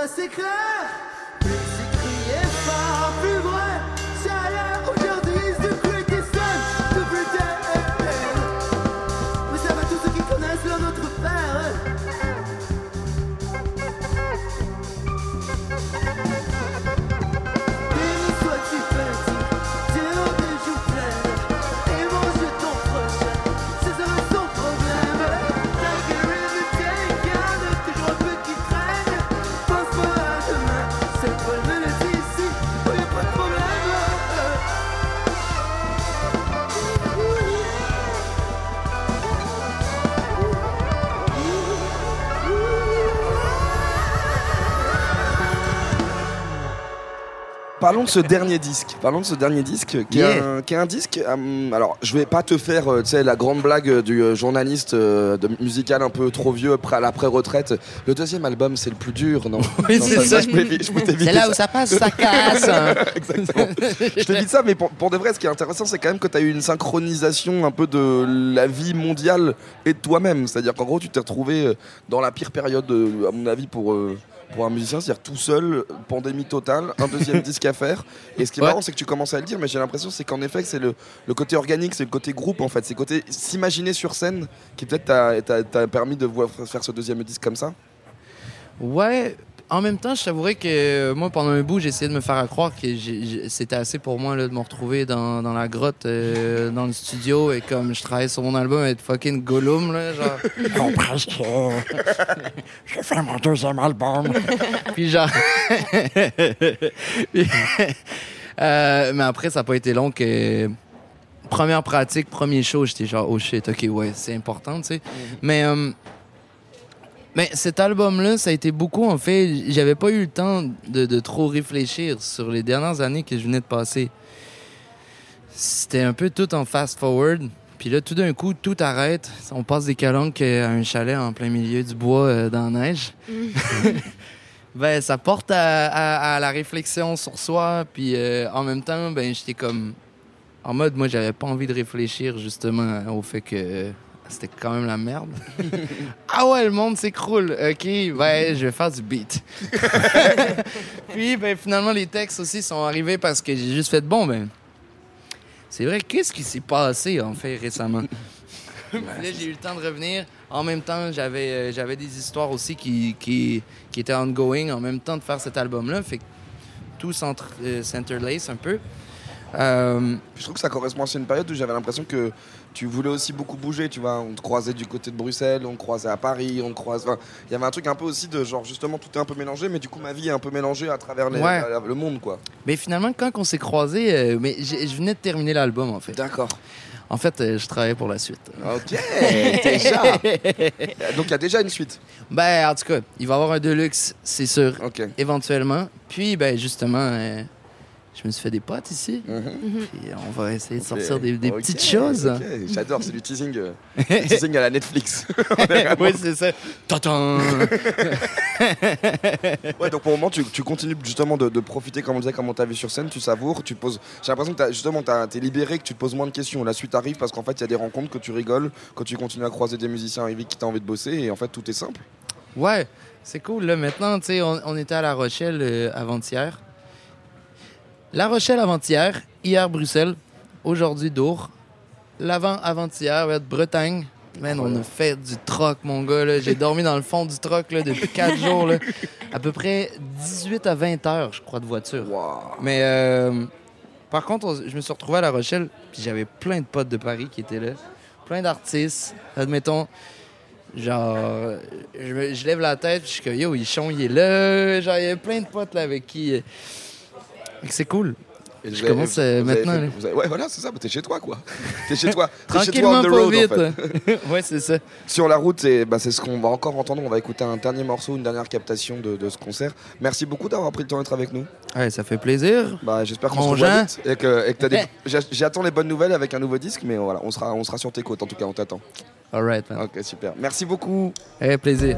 Assez clair. Plus Parlons de ce dernier disque. Parlons de ce dernier disque, qui, est, un, qui est un disque. euh, alors, je vais pas te faire, euh, tu sais, la grande blague du euh, journaliste euh, de musical un peu trop vieux après à l'après-retraite. Le deuxième album, c'est le plus dur, non? Oui, Non, ça, je je C'est là où ça passe, ça casse. hein. Exactement. je t'évite ça, mais pour, pour de vrai, ce qui est intéressant, c'est quand même que tu as eu une synchronisation un peu de la vie mondiale et de toi-même. C'est-à-dire qu'en gros, tu t'es retrouvé dans la pire période, à mon avis, pour. euh, pour un musicien, c'est-à-dire tout seul, pandémie totale, un deuxième disque à faire. Et ce qui est Ouais. marrant, c'est que tu commences à le dire, mais j'ai l'impression c'est qu'en effet, c'est le, le côté organique, c'est le côté groupe en fait, c'est le côté s'imaginer sur scène qui peut-être t'a permis de voir- faire ce deuxième disque comme ça. Ouais, en même temps, je t'avouerais que euh, moi, pendant un bout, j'ai essayé de me faire croire que c'était assez pour moi là, de me retrouver dans, dans la grotte, euh, dans le studio, et comme je travaillais sur mon album avec fucking Gollum, là, genre. Non, presque. J'ai fait mon deuxième album. Puis genre. Puis, euh, mais après, ça n'a pas été long que. Première pratique, premier show, j'étais genre, oh shit, ok, ouais, c'est important, tu sais. Mais. euh, mais cet album-là, ça a été beaucoup, en fait. J'avais pas eu le temps de, de trop réfléchir sur les dernières années que je venais de passer. C'était un peu tout en fast-forward. Puis là, tout d'un coup, tout arrête. On passe des calanques à un chalet en plein milieu du bois euh, dans la neige. ben, ça porte à, à- à la réflexion sur soi. Puis euh, en même temps, ben, j'étais comme. En mode, moi, j'avais pas envie de réfléchir justement au fait que euh, c'était quand même la merde. ah ouais, le monde s'écroule. OK, ben, je vais faire du beat. Puis, ben, finalement, les textes aussi sont arrivés parce que j'ai juste fait bon, ben. C'est vrai, qu'est-ce qui s'est passé, en fait, récemment? Puis là, j'ai eu le temps de revenir. En même temps, j'avais euh, j'avais des histoires aussi qui, qui, qui étaient ongoing en même temps de faire cet album-là. Fait que tout euh, s'interlace un peu. Euh, Je trouve que ça correspond à une période où j'avais l'impression que tu voulais aussi beaucoup bouger, tu vois. On te croisait du côté de Bruxelles, on te croisait à Paris, on te croise. enfin, Il y avait un truc un peu aussi de genre, justement, tout est un peu mélangé, mais du coup, ma vie est un peu mélangée à travers les- Ouais. la- le monde, quoi. Mais finalement, quand on s'est croisés, euh, mais je venais de terminer l'album, en fait. D'accord. En fait, euh, je travaillais pour la suite. Ok, déjà. Donc il y a déjà une suite. Ben, en tout cas, il va y avoir un Deluxe, c'est sûr. Ok. Éventuellement. Puis, ben, justement, euh, je me suis fait des potes ici. Mhm. Puis, on va essayer de sortir des, petites choses. J'adore, c'est du teasing, euh, du teasing à la Netflix. Vraiment- oui, c'est ça. Ouais, donc pour le moment, tu, tu continues justement de, de profiter, comme on disait, comme on t'a vu sur scène, tu savoures, tu poses. J'ai l'impression que t'as- justement, t'as- t'es libéré, que tu te poses moins de questions. La suite arrive parce qu'en fait, il y a des rencontres, que tu rigoles, que tu continues à croiser des musiciens avec qui t'as envie de bosser, et en fait, tout est simple. Ouais, c'est cool. Là, maintenant, tu sais, on, on était à La Rochelle euh, avant-hier. La Rochelle avant-hier, hier Bruxelles, aujourd'hui Dour, l'avant-avant-hier, ouais, Bretagne. Man, on a fait du troc, mon gars. J'ai dormi dans le fond du troc là, depuis 4 jours. Là. À peu près 18 à 20 heures, je crois, de voiture. Mais euh, par contre, on- je me suis retrouvé à La Rochelle, puis j'avais plein de potes de Paris qui étaient là. Plein d'artistes. Admettons, genre, je, me- je lève la tête, je suis comme, yo, Ichon, il est là. Genre, il y a plein de potes là avec qui. C'est cool. Et je commence vous euh, maintenant. fait- là. vous avez- ouais, voilà, c'est ça, t'es chez toi, quoi. T'es chez toi. T'es chez toi on the road, vite. en fait. ouais, c'est ça. Sur la route, et bah, c'est ce qu'on va encore entendre. On va écouter un dernier morceau, une dernière captation de, de ce concert. Merci beaucoup d'avoir pris le temps d'être avec nous. Ouais, ça fait plaisir. Bah, J'espère qu'on se revoit vite et que, et que des- J'a- J'attends les bonnes nouvelles avec un nouveau disque, mais voilà, on sera, on sera sur tes côtes en tout cas, on t'attend. Alright, man. Ok, super. Merci beaucoup. Eh, plaisir.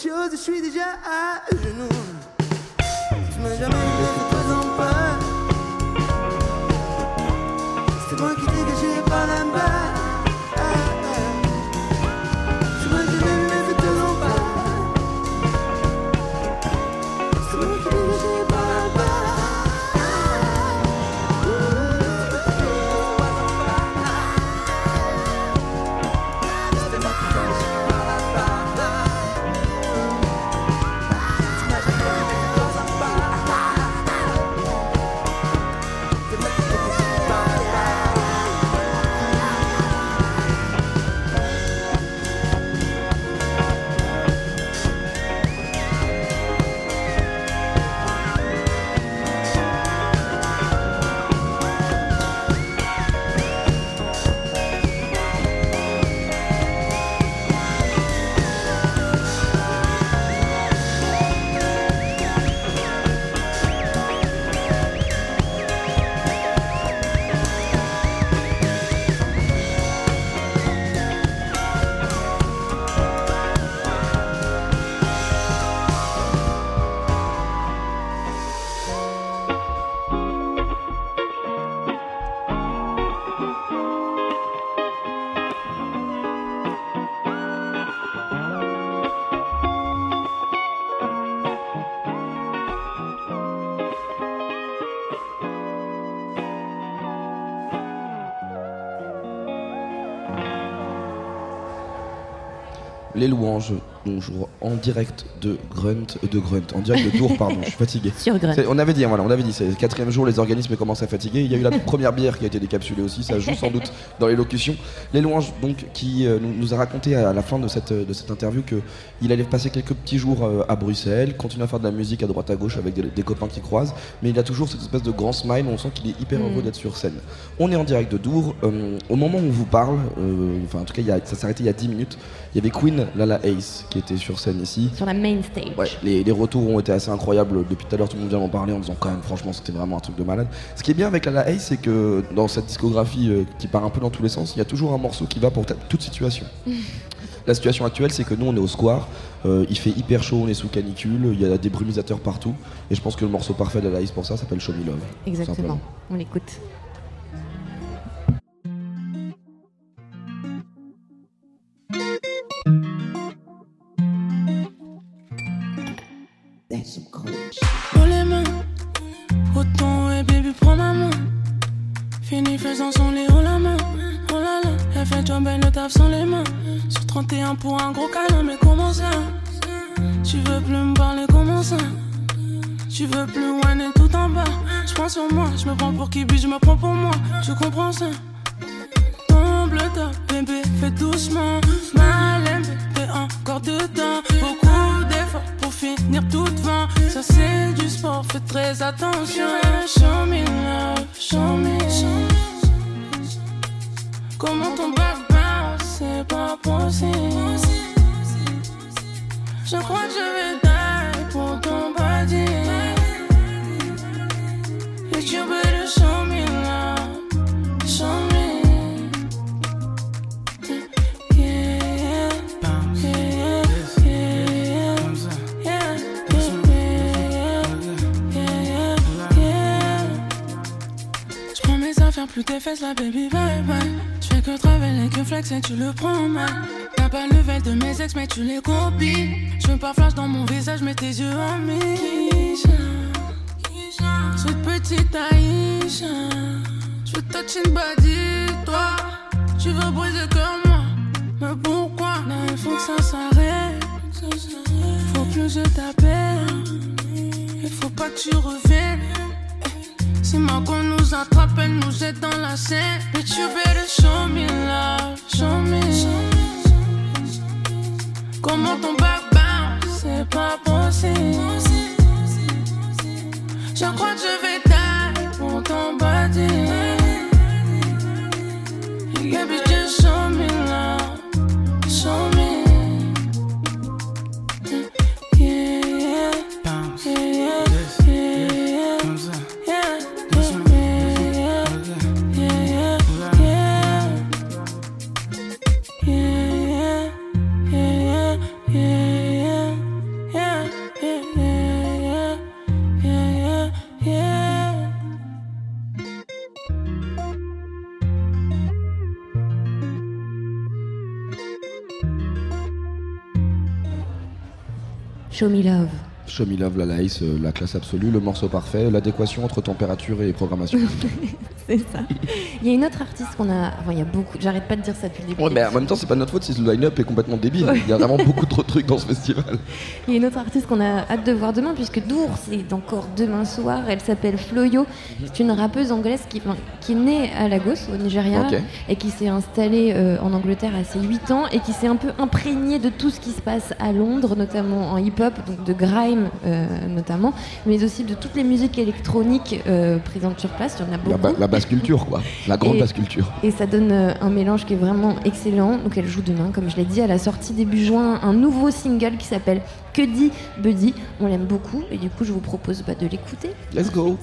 Chose? Je suis déjà à genoux. Les louanges, bonjour, en direct de Grunt, euh, de Grunt, en direct de Tours, pardon, je suis fatigué. Sur Grunt. C'est- On avait dit, hein, voilà, on avait dit, c'est le quatrième jour, les organismes commencent à fatiguer. Il y a eu la première bière qui a été décapsulée aussi, ça joue sans doute dans l'élocution. Les louanges, donc, qui euh, nous, nous a raconté à la fin de cette, de cette interview qu'il allait passer quelques petits jours euh, à Bruxelles, continuer à faire de la musique à droite à gauche avec des, des copains qui croisent, mais il a toujours cette espèce de grand smile, on sent qu'il est hyper Mm. heureux d'être sur scène. On est en direct de Dour. euh, au moment où on vous parle, enfin en tout cas il y a- ça s'est arrêté il y a 10 minutes, il y avait Queen Lala Ace qui était sur scène ici. Sur la main stage. Ouais, les, les retours ont été assez incroyables. Depuis tout à l'heure, tout le monde vient m'en parler en disant quand même, franchement, c'était vraiment un truc de malade. Ce qui est bien avec Lala Ace, c'est que dans cette discographie euh, qui part un peu dans tous les sens, il y a toujours un morceau qui va pour toute situation. La situation actuelle, c'est que nous, on est au square, euh, il fait hyper chaud, on est sous canicule, il y a des brumisateurs partout, et je pense que le morceau parfait de Ace pour ça s'appelle Show Me Love. Exactement. On l'écoute. Show me love. Show Me Love, la Laïs, euh, la classe absolue, le morceau parfait, l'adéquation entre température et programmation. C'est ça. Il y a une autre artiste qu'on a. Enfin, il y a beaucoup. J'arrête pas de dire ça depuis le début. Ouais, mais en même temps, c'est pas notre faute si le line-up est complètement débile. Ouais. Il y a vraiment beaucoup trop de trucs dans ce festival. Il y a une autre artiste qu'on a hâte de voir demain, puisque Dour, c'est encore demain soir. Elle s'appelle Floyo. C'est une rappeuse anglaise qui, enfin, qui est née à Lagos, au Nigeria, et qui s'est installée euh, en Angleterre à ses 8 ans, et qui s'est un peu imprégnée de tout ce qui se passe à Londres, notamment en hip-hop, donc de grime euh, notamment, mais aussi de toutes les musiques électroniques euh, présentes sur place. Il y en a La, beaucoup. ba- la basse culture, quoi. La grande Et- basse culture. Et ça donne euh, un mélange qui est vraiment excellent. Donc elle joue demain, comme je l'ai dit, à la sortie début juin, un nouveau single qui s'appelle Que dit Buddy. On l'aime beaucoup et du coup je vous propose bah, de l'écouter. Let's go.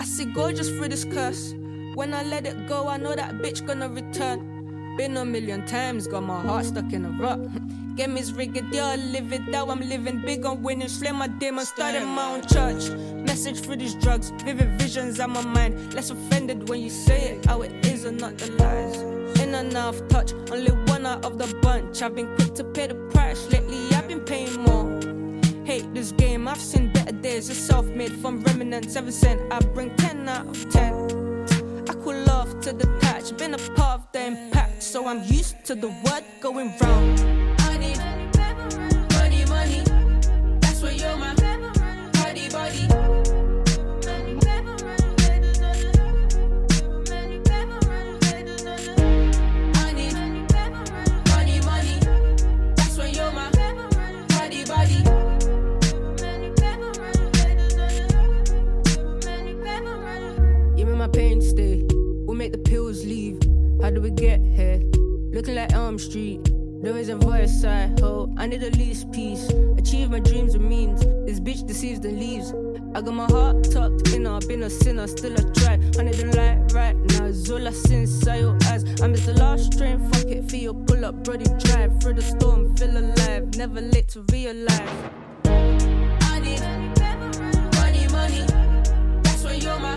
I see gorgeous through this curse. When I let it go, I know that bitch gonna return. Been a million times, got my heart stuck in a rut. Get me rigadier, live it down. I'm living big on winning, slay my demons, starting my own church. Message through these drugs, vivid visions on my mind. Less offended when you say it, how it is and not the lies. In out of touch, only one out of the bunch. I've been quick to pay the price. Lately, I've been paying more. Hate this game, I've seen better days. It's self made from remnants. Ever since I bring 10 out of 10. Cool off to the patch, been a part of the impact. So I'm used to the word going round. Do we get here? Looking like Elm Street. There is a voice I hold. I need the least peace. Achieve my dreams and means. This bitch deceives the leaves. I got my heart tucked in. I've been a sinner, still I try. I need the light right now. It's all I see inside your eyes. I miss the last train. Fuck it, feel pull up, Brody drive through the storm. Feel alive, never late to realize. I need money, money. That's why you're my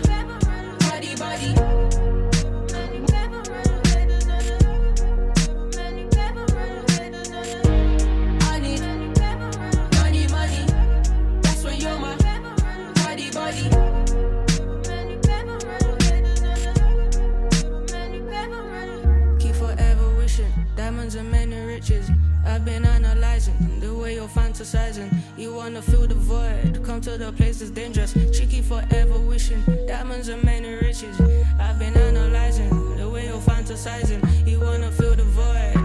body, body. Fantasizing. You wanna fill the void, come to the place that's dangerous. Keep forever wishing diamonds and many riches. I've been analyzing the way you're fantasizing. You wanna fill the void,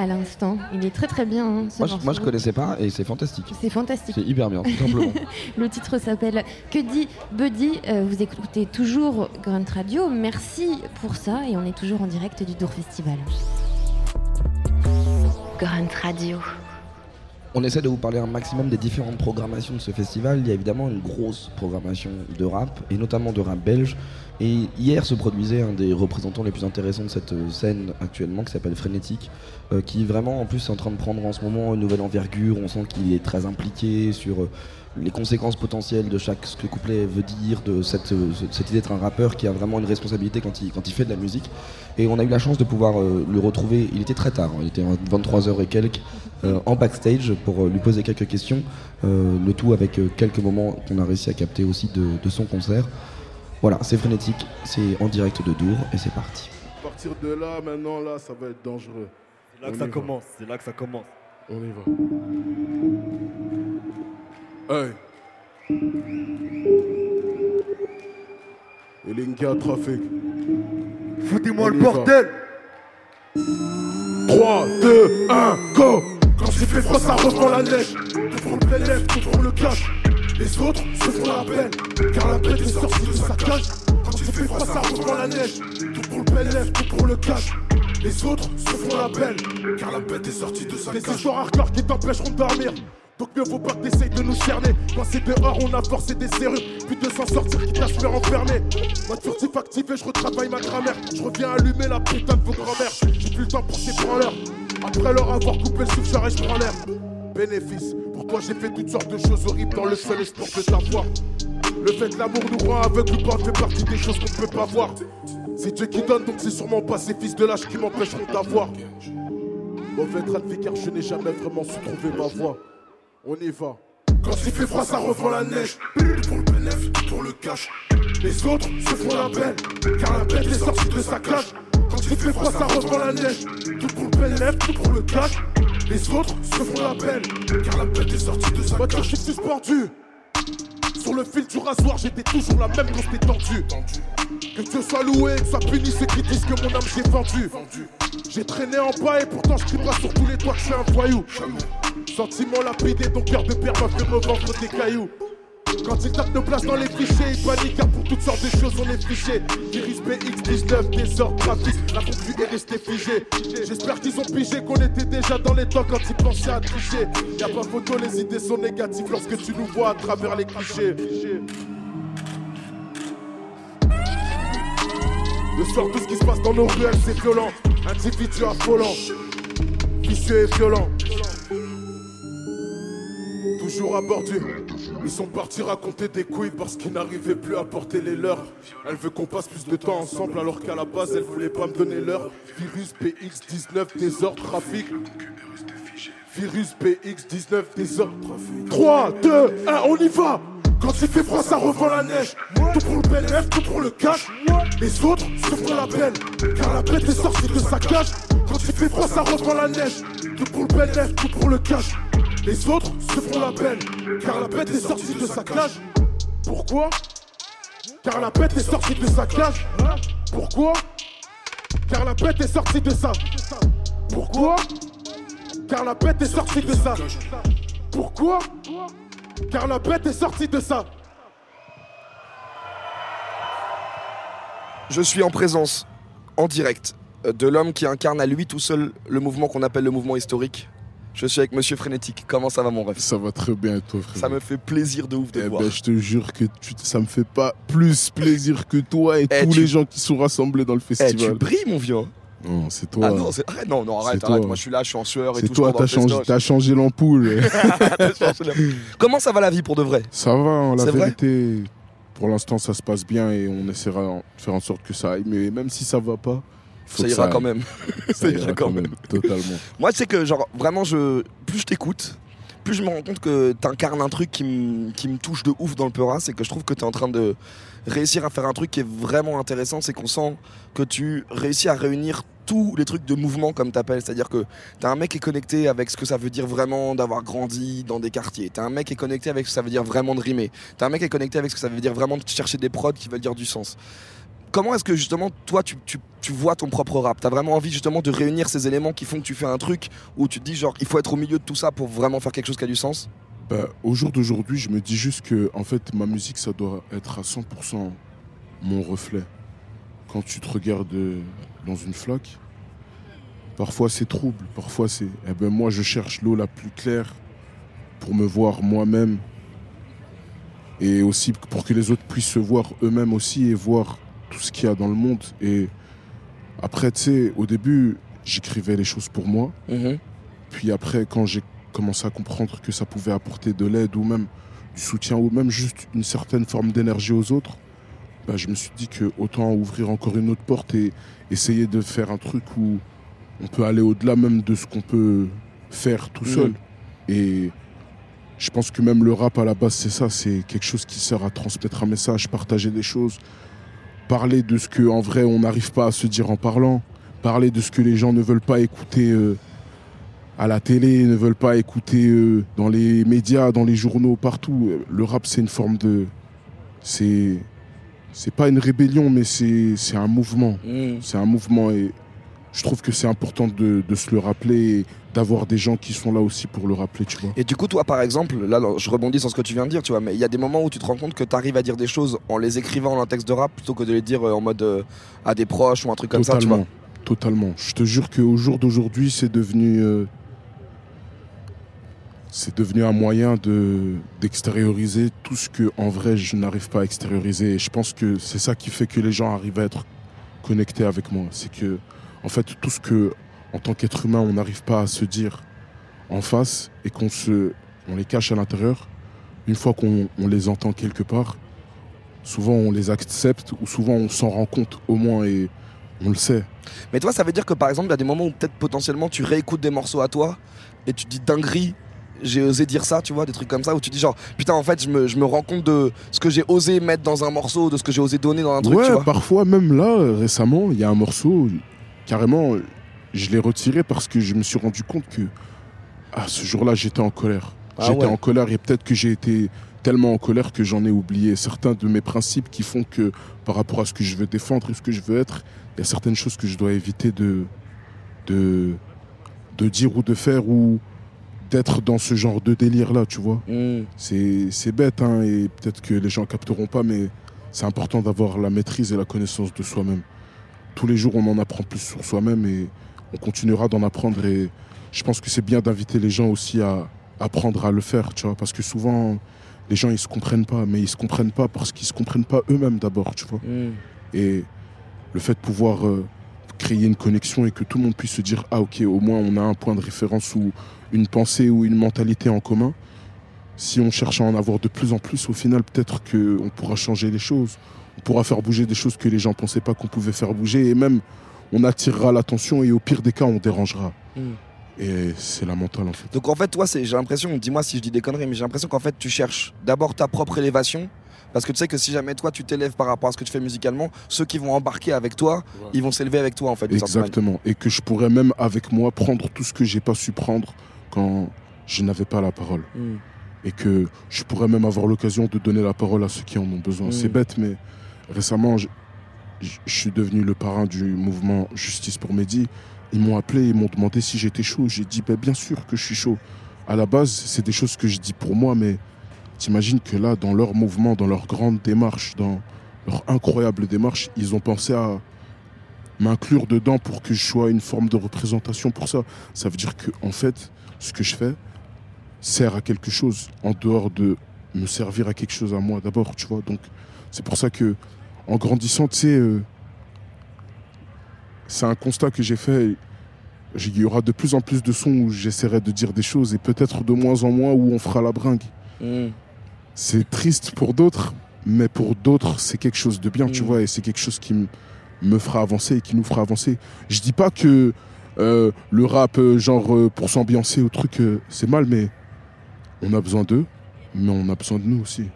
à l'instant. Il est très très bien. hein, ce Moi, je, moi, je connaissais pas et c'est fantastique. C'est fantastique. C'est hyper bien, tout simplement. Le titre s'appelle Que dit Buddy Euh, Vous écoutez toujours Grunt Radio. Merci pour ça et on est toujours en direct du Dour Festival. Grunt Radio. On essaie de vous parler un maximum des différentes programmations de ce festival. Il y a évidemment une grosse programmation de rap, et notamment de rap belge. Et hier se produisait un des représentants les plus intéressants de cette scène actuellement, qui s'appelle Frénétique, euh, qui vraiment en plus est en train de prendre en ce moment une nouvelle envergure. On sent qu'il est très impliqué sur euh, les conséquences potentielles de chaque ce que le couplet veut dire, de cette, euh, ce- cette idée d'être un rappeur qui a vraiment une responsabilité quand il, quand il fait de la musique. Et on a eu la chance de pouvoir euh, le retrouver. Il était très tard, hein, il était 23h et quelques, euh, en backstage pour lui poser quelques questions. Euh, le tout avec quelques moments qu'on a réussi à capter aussi de, de son concert. Voilà, c'est frénétique, c'est en direct de Dour et c'est parti. À partir de là, maintenant, là, ça va être dangereux. C'est là que ça va. commence, c'est là que ça commence. On y va. Hey. Et les gars, trafic. Foutez-moi le bordel 3, 2, 1, go Quand il fait froid, ça reprend la neige. Tout pour le PLF, tout pour le cash. Les autres se font la peine, car la bête est sortie de sa cage. Quand il fait froid, ça reprend la neige. Tout pour le PLF, tout pour le cash. Les autres se font la belle, car la bête est sortie de sa cage. Des histoires hardcore qui t'empêcheront de dormir. Donc mieux vaut pas que t'essayes de nous cerner. Quand c'est dehors, on a forcé des serrures. Puis de s'en sortir, qui t'a se faire. Mode furtif activé, je retravaille ma grammaire. Je reviens allumer la putain de vos grand-mères. J'ai plus le temps pour ces branleurs. Après leur avoir coupé le souffle, et je prends l'air. Bénéfice, pour toi j'ai fait toutes sortes de choses horribles dans le seul espoir de t'avoir. Le fait que l'amour nous rend aveugles ou pas fait partie des choses qu'on ne peut pas voir. C'est Dieu qui donne, donc c'est sûrement pas ces fils de lâche qui m'empêcheront d'avoir. Mauvais trafic car je n'ai jamais vraiment su trouver ma voie. On y va. Quand il fait froid, ça reprend la neige. Tout pour le bénéf, tout pour le cash. Les autres se font la belle, car la bête est sortie de sa cage. Quand il fait froid, ça reprend la neige. Tout pour le bénéf, tout pour le cash. Les autres se font la belle, car la bête est sortie de sa cage. je suis suspendu. Sur le fil du rasoir, j'étais toujours la même quand j'étais tendu. Que Dieu soit loué, que soit puni ceux qui disent que mon âme j'ai vendu. J'ai traîné en bas et pourtant je crie pas sur tous les toits que je suis un voyou. Sentiment lapidé, ton cœur de père m'a fait me vendre des cailloux. Quand il tape nos places dans les fichiers, il panique car pour toutes sortes de choses on est fiché. Iris BX19, désordre, trafic, la conclu est restée figée. J'espère qu'ils ont pigé qu'on était déjà dans les temps quand ils pensaient à tricher. Y'a pas photo, les idées sont négatives lorsque tu nous vois à travers les clichés. Le soir, tout ce qui se passe dans nos ruelles, c'est violent. Individu affolant, vicieux et violent. Toujours abordu. Ils sont partis raconter des couilles parce qu'ils n'arrivaient plus à porter les leurs. Elle veut qu'on passe plus de temps ensemble alors qu'à la base elle voulait pas me donner l'heure. Virus PX19, désordre, trafic. Virus PX19, désordre, trafic. 3, 2, 1, on y va! Quand il fait froid, ça revend la neige. Tout pour le BNF, tout pour le cash. Les autres font la peine, car la bête est sortie de sa cage. Quand il fait froid, ça revend la neige. Tout pour le BNF, tout pour le cash. Les autres font la peine, car la bête est sortie de sa cage. Pourquoi? Car la bête est sortie de sa cage. Pourquoi? Car la bête est sortie de sa. Pourquoi? Car la bête est sortie de ça. Pourquoi? Car la bête est sortie de ça. Je suis en présence, en direct, de l'homme qui incarne à lui tout seul le mouvement qu'on appelle le mouvement historique. Je suis avec Monsieur Frénétique. Comment ça va, mon rêve Ça va très bien, et toi, frère. Ça me fait plaisir de ouf de te Eh voir. ben, je te jure que tu, ça me fait pas plus plaisir que toi et Eh, tous tu- les gens qui sont rassemblés dans le Eh, festival. tu brilles, mon vieux. Non, c'est toi. Ah non, c'est- arrête, non, non, arrête, C'est arrête. toi. Moi, je suis là, je suis en sueur et C'est tout. toi, je prends t'as changé, changé l'ampoule. Comment ça va la vie pour de vrai? Ça va, hein, la C'est vérité. Pour l'instant, ça se passe bien et on essaiera de faire en sorte que ça aille. Mais même si ça va pas, faut Ça que ira aille. quand même. Ça, ira quand même, totalement. Moi, tu sais que, genre, vraiment, je, plus je t'écoute, plus je me rends compte que t'incarnes un truc qui me touche de ouf dans le Peura, c'est que je trouve que t'es en train de réussir à faire un truc qui est vraiment intéressant, c'est qu'on sent que tu réussis à réunir tous les trucs de mouvement comme t'appelles, c'est-à-dire que t'es un mec qui est connecté avec ce que ça veut dire vraiment d'avoir grandi dans des quartiers, t'es un mec qui est connecté avec ce que ça veut dire vraiment de rimer, t'es un mec qui est connecté avec ce que ça veut dire vraiment de chercher des prods qui veulent dire du sens comment est-ce que justement toi tu, vois ton propre rap? T'as vraiment envie justement de réunir ces éléments qui font que tu fais un truc où tu te dis genre il faut être au milieu de tout ça pour vraiment faire quelque chose qui a du sens? Bah, au jour d'aujourd'hui, je me dis juste que en fait, ma musique, ça doit être à 100% mon reflet. Quand tu te regardes euh, dans une flaque, parfois c'est trouble, parfois c'est. Eh ben moi, je cherche l'eau la plus claire pour me voir moi-même et aussi pour que les autres puissent se voir eux-mêmes aussi et voir tout ce qu'il y a dans le monde. Et après, tu sais, au début, j'écrivais les choses pour moi. Puis après, quand j'ai commencé à comprendre que ça pouvait apporter de l'aide ou même du soutien ou même juste une certaine forme d'énergie aux autres, bah, je me suis dit que autant ouvrir encore une autre porte et essayer de faire un truc où on peut aller au-delà même de ce qu'on peut faire tout Mhm. seul. Et je pense que même le rap à la base, c'est ça, c'est quelque chose qui sert à transmettre un message, partager des choses, parler de ce que en vrai on n'arrive pas à se dire en parlant, parler de ce que les gens ne veulent pas écouter euh, à la télé, ne veulent pas écouter euh, dans les médias, dans les journaux, partout. Le rap, c'est une forme de, c'est, c'est pas une rébellion, mais c'est, c'est un mouvement. C'est un mouvement et je trouve que c'est important de, de se le rappeler et d'avoir des gens qui sont là aussi pour le rappeler, tu vois. Et du coup, toi, par exemple, là, je rebondis sur ce que tu viens de dire, tu vois, mais il y a des moments où tu te rends compte que tu arrives à dire des choses en les écrivant en un texte de rap plutôt que de les dire euh, en mode euh, à des proches ou un truc comme ça, tu totalement, vois. totalement. Je te jure qu'au jour d'aujourd'hui, c'est devenu, euh, c'est devenu un moyen de d'extérioriser tout ce que en vrai je n'arrive pas à extérioriser. Et je pense que c'est ça qui fait que les gens arrivent à être connectés avec moi. C'est que, en fait, tout ce que en tant qu'être humain on n'arrive pas à se dire en face et qu'on se, on les cache à l'intérieur. Une fois qu'on on les entend quelque part, souvent on les accepte ou souvent on s'en rend compte au moins et on le sait. Mais toi, ça veut dire que par exemple, il y a des moments où peut-être potentiellement tu réécoutes des morceaux à toi et tu te dis dinguerie, j'ai osé dire ça, tu vois, des trucs comme ça où tu dis genre putain, en fait, je me, je me rends compte de ce que j'ai osé mettre dans un morceau, de ce que j'ai osé donner dans un truc, ouais, tu vois. parfois même là, récemment, il y a un morceau, carrément, euh, je l'ai retiré parce que je me suis rendu compte que ah, ce jour-là, j'étais en colère. Ah j'étais ouais. en colère et peut-être que j'ai été tellement en colère que j'en ai oublié certains de mes principes qui font que par rapport à ce que je veux défendre et ce que je veux être, il y a certaines choses que je dois éviter de, de, de dire ou de faire ou d'être dans ce genre de délire-là, tu vois. Mm. C'est c'est bête, hein, et peut-être que les gens capteront pas, mais c'est important d'avoir la maîtrise et la connaissance de soi-même. Tous les jours, on en apprend plus sur soi-même et on continuera d'en apprendre. Et je pense que c'est bien d'inviter les gens aussi à apprendre à le faire, tu vois, parce que souvent, les gens, ils se comprennent pas, mais ils se comprennent pas parce qu'ils se comprennent pas eux-mêmes d'abord, tu vois. Mm. Et le fait de pouvoir euh, créer une connexion et que tout le monde puisse se dire ah ok au moins on a un point de référence ou une pensée ou une mentalité en commun si on cherche à en avoir de plus en plus au final peut-être qu'on pourra changer les choses on pourra faire bouger des choses que les gens pensaient pas qu'on pouvait faire bouger et même on attirera l'attention et au pire des cas on dérangera Mm. et c'est lamentable en fait Donc en fait, toi, c'est- j'ai l'impression, dis-moi si je dis des conneries, mais j'ai l'impression qu'en fait, tu cherches d'abord ta propre élévation. Parce que tu sais que si jamais toi tu t'élèves par rapport à ce que tu fais musicalement, ceux qui vont embarquer avec toi, ils vont s'élever avec toi en fait. Exactement. Et que je pourrais même avec moi prendre tout ce que j'ai pas su prendre quand je n'avais pas la parole. Mm. Et que je pourrais même avoir l'occasion de donner la parole à ceux qui en ont besoin. Mm. C'est bête, mais récemment, je, suis devenu le parrain du mouvement Justice pour Mehdi. Ils m'ont appelé, ils m'ont demandé si j'étais chaud. J'ai dit, ben, bien sûr que je suis chaud. À la base, c'est des choses que je dis pour moi, mais t'imagines que là, dans leur mouvement, dans leur grande démarche, dans leur incroyable démarche, ils ont pensé à m'inclure dedans pour que je sois une forme de représentation pour ça. Ça veut dire que, en fait, ce que je fais sert à quelque chose en dehors de me servir à quelque chose à moi d'abord, tu vois. Donc, c'est pour ça que, en grandissant, tu sais, euh, c'est un constat que j'ai fait. Il y aura de plus en plus de sons où j'essaierai de dire des choses et peut-être de moins en moins où on fera la bringue. Mm. C'est triste pour d'autres, mais pour d'autres, c'est quelque chose de bien, tu Mm. vois, et c'est quelque chose qui me fera avancer et qui nous fera avancer. Je dis pas que euh, le rap, euh, genre euh, pour s'ambiancer au truc, c'est mal, mais on a besoin d'eux, mais on a besoin de nous aussi.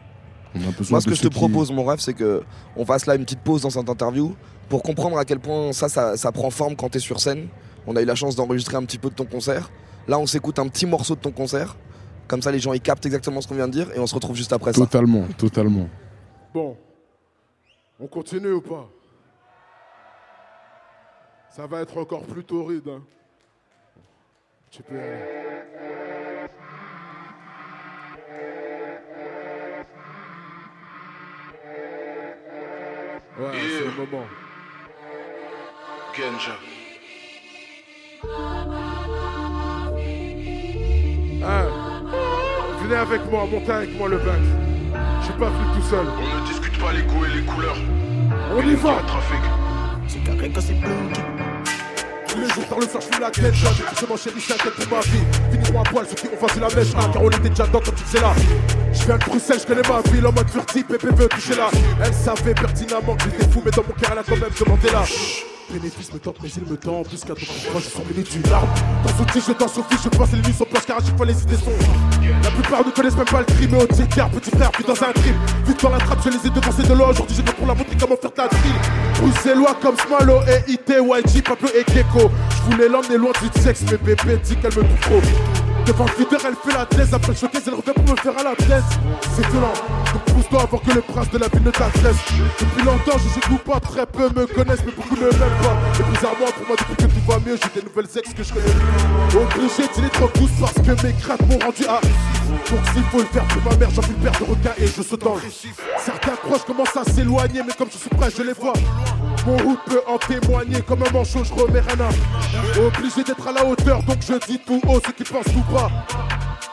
On a besoin Moi, ce que je te qui- propose, mon rêve, c'est que on fasse là une petite pause dans cette interview pour comprendre à quel point ça, ça, ça prend forme quand tu es sur scène. On a eu la chance d'enregistrer un petit peu de ton concert. Là, on s'écoute un petit morceau de ton concert. Comme ça, les gens ils captent exactement ce qu'on vient de dire et on se retrouve juste après ça. Totalement, totalement. Bon, on continue ou pas? Ça va être encore plus torride. hein. Tu peux y aller. Ouais, c'est le moment. Genja. Hein, venez avec moi, montez avec moi le bac. Je suis pas venu tout seul. On ne discute pas les goûts et les couleurs. On y va Trafic. C'est carré quand c'est. Tous les jours dans le soir, je fous la tête, j'ai touché mon chéri, c'est pour ma vie. Finiront à poil ceux qui ont facile la mèche, ah, car on était déjà dedans quand tu faisais là. Je viens de Bruxelles, je connais ma ville en mode furtif, Pépé veut toucher là. Elle savait pertinemment que j'étais fou, mais dans mon cœur, elle a quand même demandé là. Bénéfice me tente, mais il me tend. Plus qu'à ton proche, je sens béni d'une larme. Dans tige, je au fiche, je pense les nuits sont planches, car à chaque fois les idées sont. La plupart ne connaissent même pas le crime, mais au car petit frère, puis dans un crime. Vite dans la trappe, je les ai devancés de l'eau. Aujourd'hui, je viens pour la montrer comment faire la drill. Bruxellois comme Smalo et IT, YG, Pablo et Gecko. Je voulais l'emmener loin du sexe, mais bébé dit qu'elle me trouve trop. Devant le videur, elle fait la thèse. Après le showcase, elle revient pour me faire à la tête. C'est violent. Donc pousse-toi avant que le prince de la ville ne t'agresse. Depuis longtemps, je joue pas très peu me connaissent, mais beaucoup ne m'aiment pas. Et bizarrement, pour moi, depuis que tout va mieux, j'ai des nouvelles ex que je connais. Obligé d'y trop douce parce que mes craintes m'ont rendu à. Donc s'il faut le faire pour ma mère, j'en une paire de requins et je saute dans le. Certains proches commencent à s'éloigner, mais comme je suis prêt, je les vois. Mon route peut en témoigner, comme un manchot, je remets rien. Obligé d'être à la hauteur, donc je dis tout haut ce qu'ils pensent tout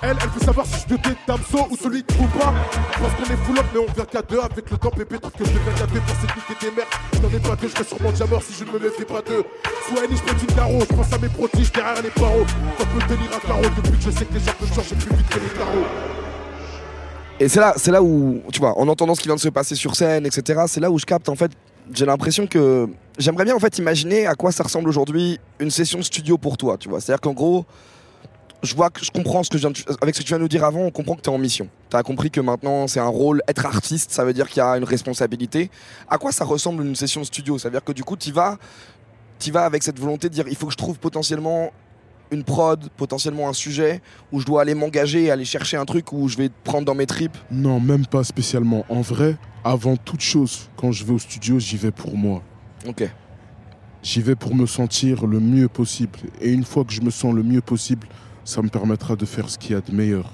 Elle, elle veut savoir si je te Damso ou celui de Trouba. Parce qu'on est full up, mais on vient qu'à deux. Avec le temps, pépé, trouve que je deviens qu'à deux pour nuit tes mères. Je n'en ai pas deux, je serais sûrement déjà mort si je ne me méfie pas d'eux. Soit Annie, je peux une carreau. Je pense à mes prodiges derrière les barreaux. Ça peut tenir à carreau depuis que je sais que les gens peuvent changer plus vite que les carreaux. Et c'est là, c'est là où, tu vois, en entendant ce qui vient de se passer sur scène, etc., c'est là où je capte, en fait, j'ai l'impression que j'aimerais bien, en fait, imaginer à quoi ça ressemble aujourd'hui une session studio pour toi, tu vois. C'est-à-dire qu'en gros, je vois que je comprends ce que je viens de- avec ce que tu viens de nous dire avant, on comprend que tu es en mission. Tu as compris que maintenant c'est un rôle, être artiste, ça veut dire qu'il y a une responsabilité. À quoi ça ressemble une session studio? Ça veut dire que du coup, tu vas, vas avec cette volonté de dire il faut que je trouve potentiellement une prod, potentiellement un sujet où je dois aller m'engager, aller chercher un truc où je vais prendre dans mes tripes? Non, même pas spécialement. En vrai, avant toute chose, quand je vais au studio, j'y vais pour moi. Ok. J'y vais pour me sentir le mieux possible. Et une fois que je me sens le mieux possible, ça me permettra de faire ce qu'il y a de meilleur.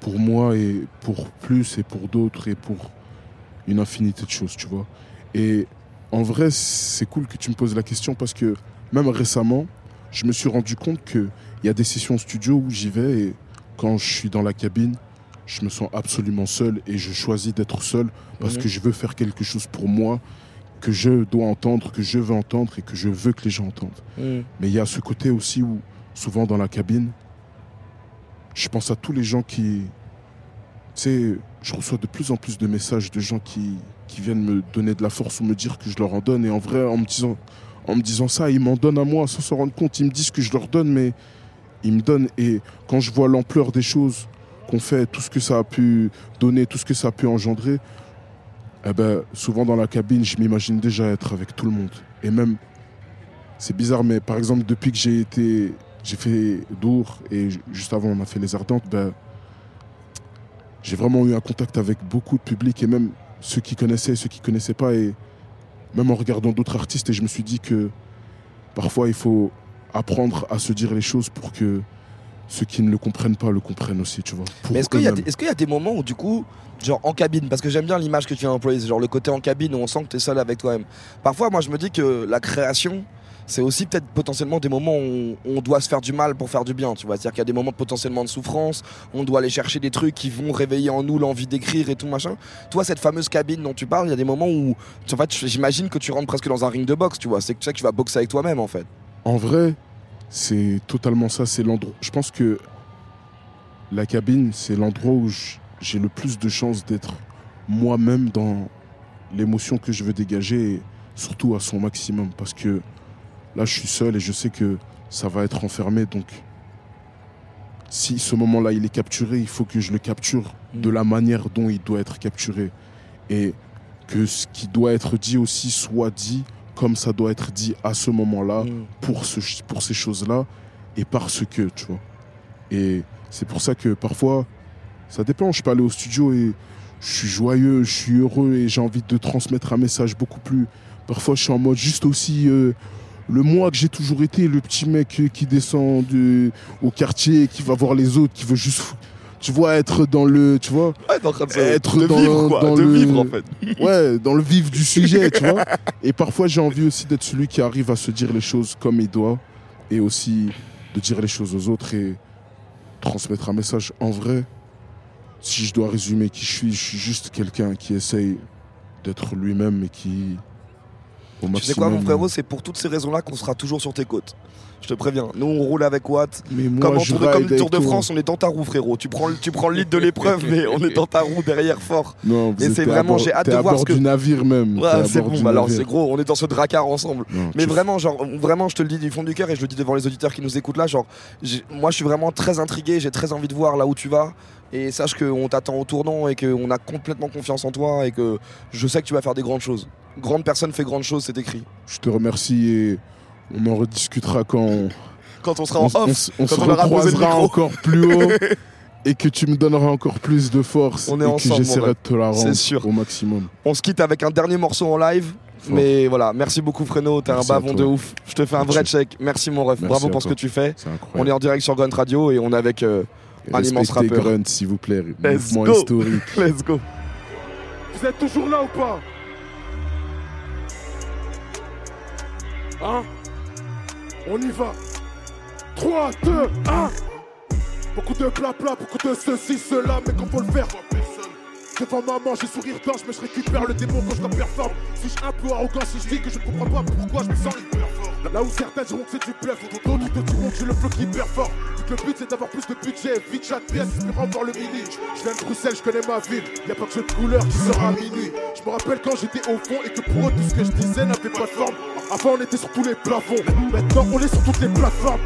Pour moi et pour plus et pour d'autres et pour une infinité de choses, tu vois. Et en vrai, c'est cool que tu me poses la question parce que même récemment, je me suis rendu compte qu'il y a des sessions studio où j'y vais et quand je suis dans la cabine, je me sens absolument seul et je choisis d'être seul parce Mhm. que je veux faire quelque chose pour moi que je dois entendre, que je veux entendre et que je veux que les gens entendent. Mhm. Mais il y a ce côté aussi où, souvent dans la cabine, je pense à tous les gens qui. Tu sais, je reçois de plus en plus de messages de gens qui, qui viennent me donner de la force ou me dire que je leur en donne. Et en vrai, en me disant, en me disant ça, ils m'en donnent à moi sans s'en rendre compte. Ils me disent que je leur donne, mais ils me donnent. Et quand je vois l'ampleur des choses qu'on fait, tout ce que ça a pu donner, tout ce que ça a pu engendrer, eh ben, souvent dans la cabine, je m'imagine déjà être avec tout le monde. Et même, c'est bizarre, mais par exemple, depuis que j'ai été, j'ai fait Dour et ju- juste avant on a fait les Ardentes, ben, j'ai vraiment eu un contact avec beaucoup de public et même ceux qui connaissaient, ceux qui connaissaient pas et même en regardant d'autres artistes et je me suis dit que parfois il faut apprendre à se dire les choses pour que ceux qui ne le comprennent pas le comprennent aussi, tu vois. Mais est-ce qu'il y, y a des moments où du coup, genre en cabine, parce que j'aime bien l'image que tu d'employer, c'est genre le côté en cabine où on sent que tu es seul avec toi-même. Parfois, moi je me dis que la création, c'est aussi peut-être potentiellement des moments où on doit se faire du mal pour faire du bien, tu vois. C'est-à-dire qu'il y a des moments potentiellement de souffrance, on doit aller chercher des trucs qui vont réveiller en nous l'envie d'écrire et tout machin. Toi, cette fameuse cabine dont tu parles, il y a des moments où, en fait, j'imagine que tu rentres presque dans un ring de boxe, tu vois. C'est que tu que tu vas boxer avec toi-même en fait. En vrai, c'est totalement ça. C'est l'endroit. Je pense que la cabine, c'est l'endroit où j'ai le plus de chances d'être moi-même dans l'émotion que je veux dégager surtout à son maximum. Parce que là, je suis seul et je sais que ça va être enfermé. Donc, si ce moment-là, il est capturé, il faut que je le capture de la manière dont il doit être capturé. Et que ce qui doit être dit aussi soit dit comme ça doit être dit à ce moment-là pour, ce, pour ces choses-là et parce que, tu vois. Et c'est pour ça que parfois, ça dépend. Je peux aller au studio et je suis joyeux, je suis heureux et j'ai envie de transmettre un message beaucoup plus. Parfois, je suis en mode juste aussi euh, le moi que j'ai toujours été, le petit mec qui descend de- au quartier, qui va voir les autres, qui veut juste, fou- tu vois, être dans le, tu vois, en train de se- être de dans, vivre, quoi, dans de le, vivre, en fait. ouais, dans le vif du sujet, tu vois. Et parfois, j'ai envie aussi d'être celui qui arrive à se dire les choses comme il doit, et aussi de dire les choses aux autres et transmettre un message. En vrai, si je dois résumer qui je suis, je suis juste quelqu'un qui essaye d'être lui-même et qui, au Tu sais quoi, mon frérot, c'est pour toutes ces raisons-là qu'on sera toujours sur tes côtes. Je te préviens. Nous, on roule avec Watt. moi, comme en je Tour de, comme ride le Tour avec de toi. France, on est dans ta roue, frérot. Tu prends, le- tu prends le lead de l'épreuve, mais on est dans ta roue derrière fort. Non, Et c'est vraiment, j'ai hâte de à voir bord ce que. du navire même. Ouais, c'est bon. alors c'est gros. On est dans ce dracar ensemble. Non, mais vraiment, genre, vraiment, je te le dis du fond du cœur et je le dis devant les auditeurs qui nous écoutent là. Genre, moi, je suis vraiment très intrigué. J'ai très envie de voir là où tu vas. Et sache qu'on t'attend au tournant et qu'on a complètement confiance en toi et que je sais que tu vas faire des grandes choses. Grande personne fait grandes choses, c'est écrit. Je te remercie et on en rediscutera quand, Quand on sera en off, on quand se on recroisera encore plus haut et que tu me donneras encore plus de force On est et ensemble, que j'essaierai de te la rendre sûr. au maximum. On se quitte avec un dernier morceau en live. Mais voilà, merci beaucoup Freno, t'es un bavon de ouf. Je te fais un vrai Merci. check. Merci mon ref, Merci bravo pour ce que tu fais. C'est incroyable. On est en direct sur Grunt Radio et on est avec euh, un immense rappeur. Grunt, s'il vous plaît. Let's Mouvement go. historique. Let's go. Vous êtes toujours là ou pas? Hein? On y va. 3, 2, 1 Beaucoup de blabla, beaucoup de ceci, cela, mais qu'on faut le faire Devant maman, j'ai sourire d'ange, mais je récupère le démon quand je la performe. Suis-je un peu arrogant si je dis que je ne comprends pas pourquoi je me sens hyper fort? Là où certains diront que c'est du bluff, d'autres te diront que j'ai le flow qui. Vu que le but c'est d'avoir plus de budget, vite chaque pièce, espérant voir le mini. Je viens de Bruxelles, je connais ma ville, y a pas que jeu de couleur qui sera à minuit. Je me rappelle quand j'étais au fond et que pour eux tout ce que je disais n'avait pas de forme. Avant on était sur tous les plafonds, maintenant on est sur toutes les plateformes.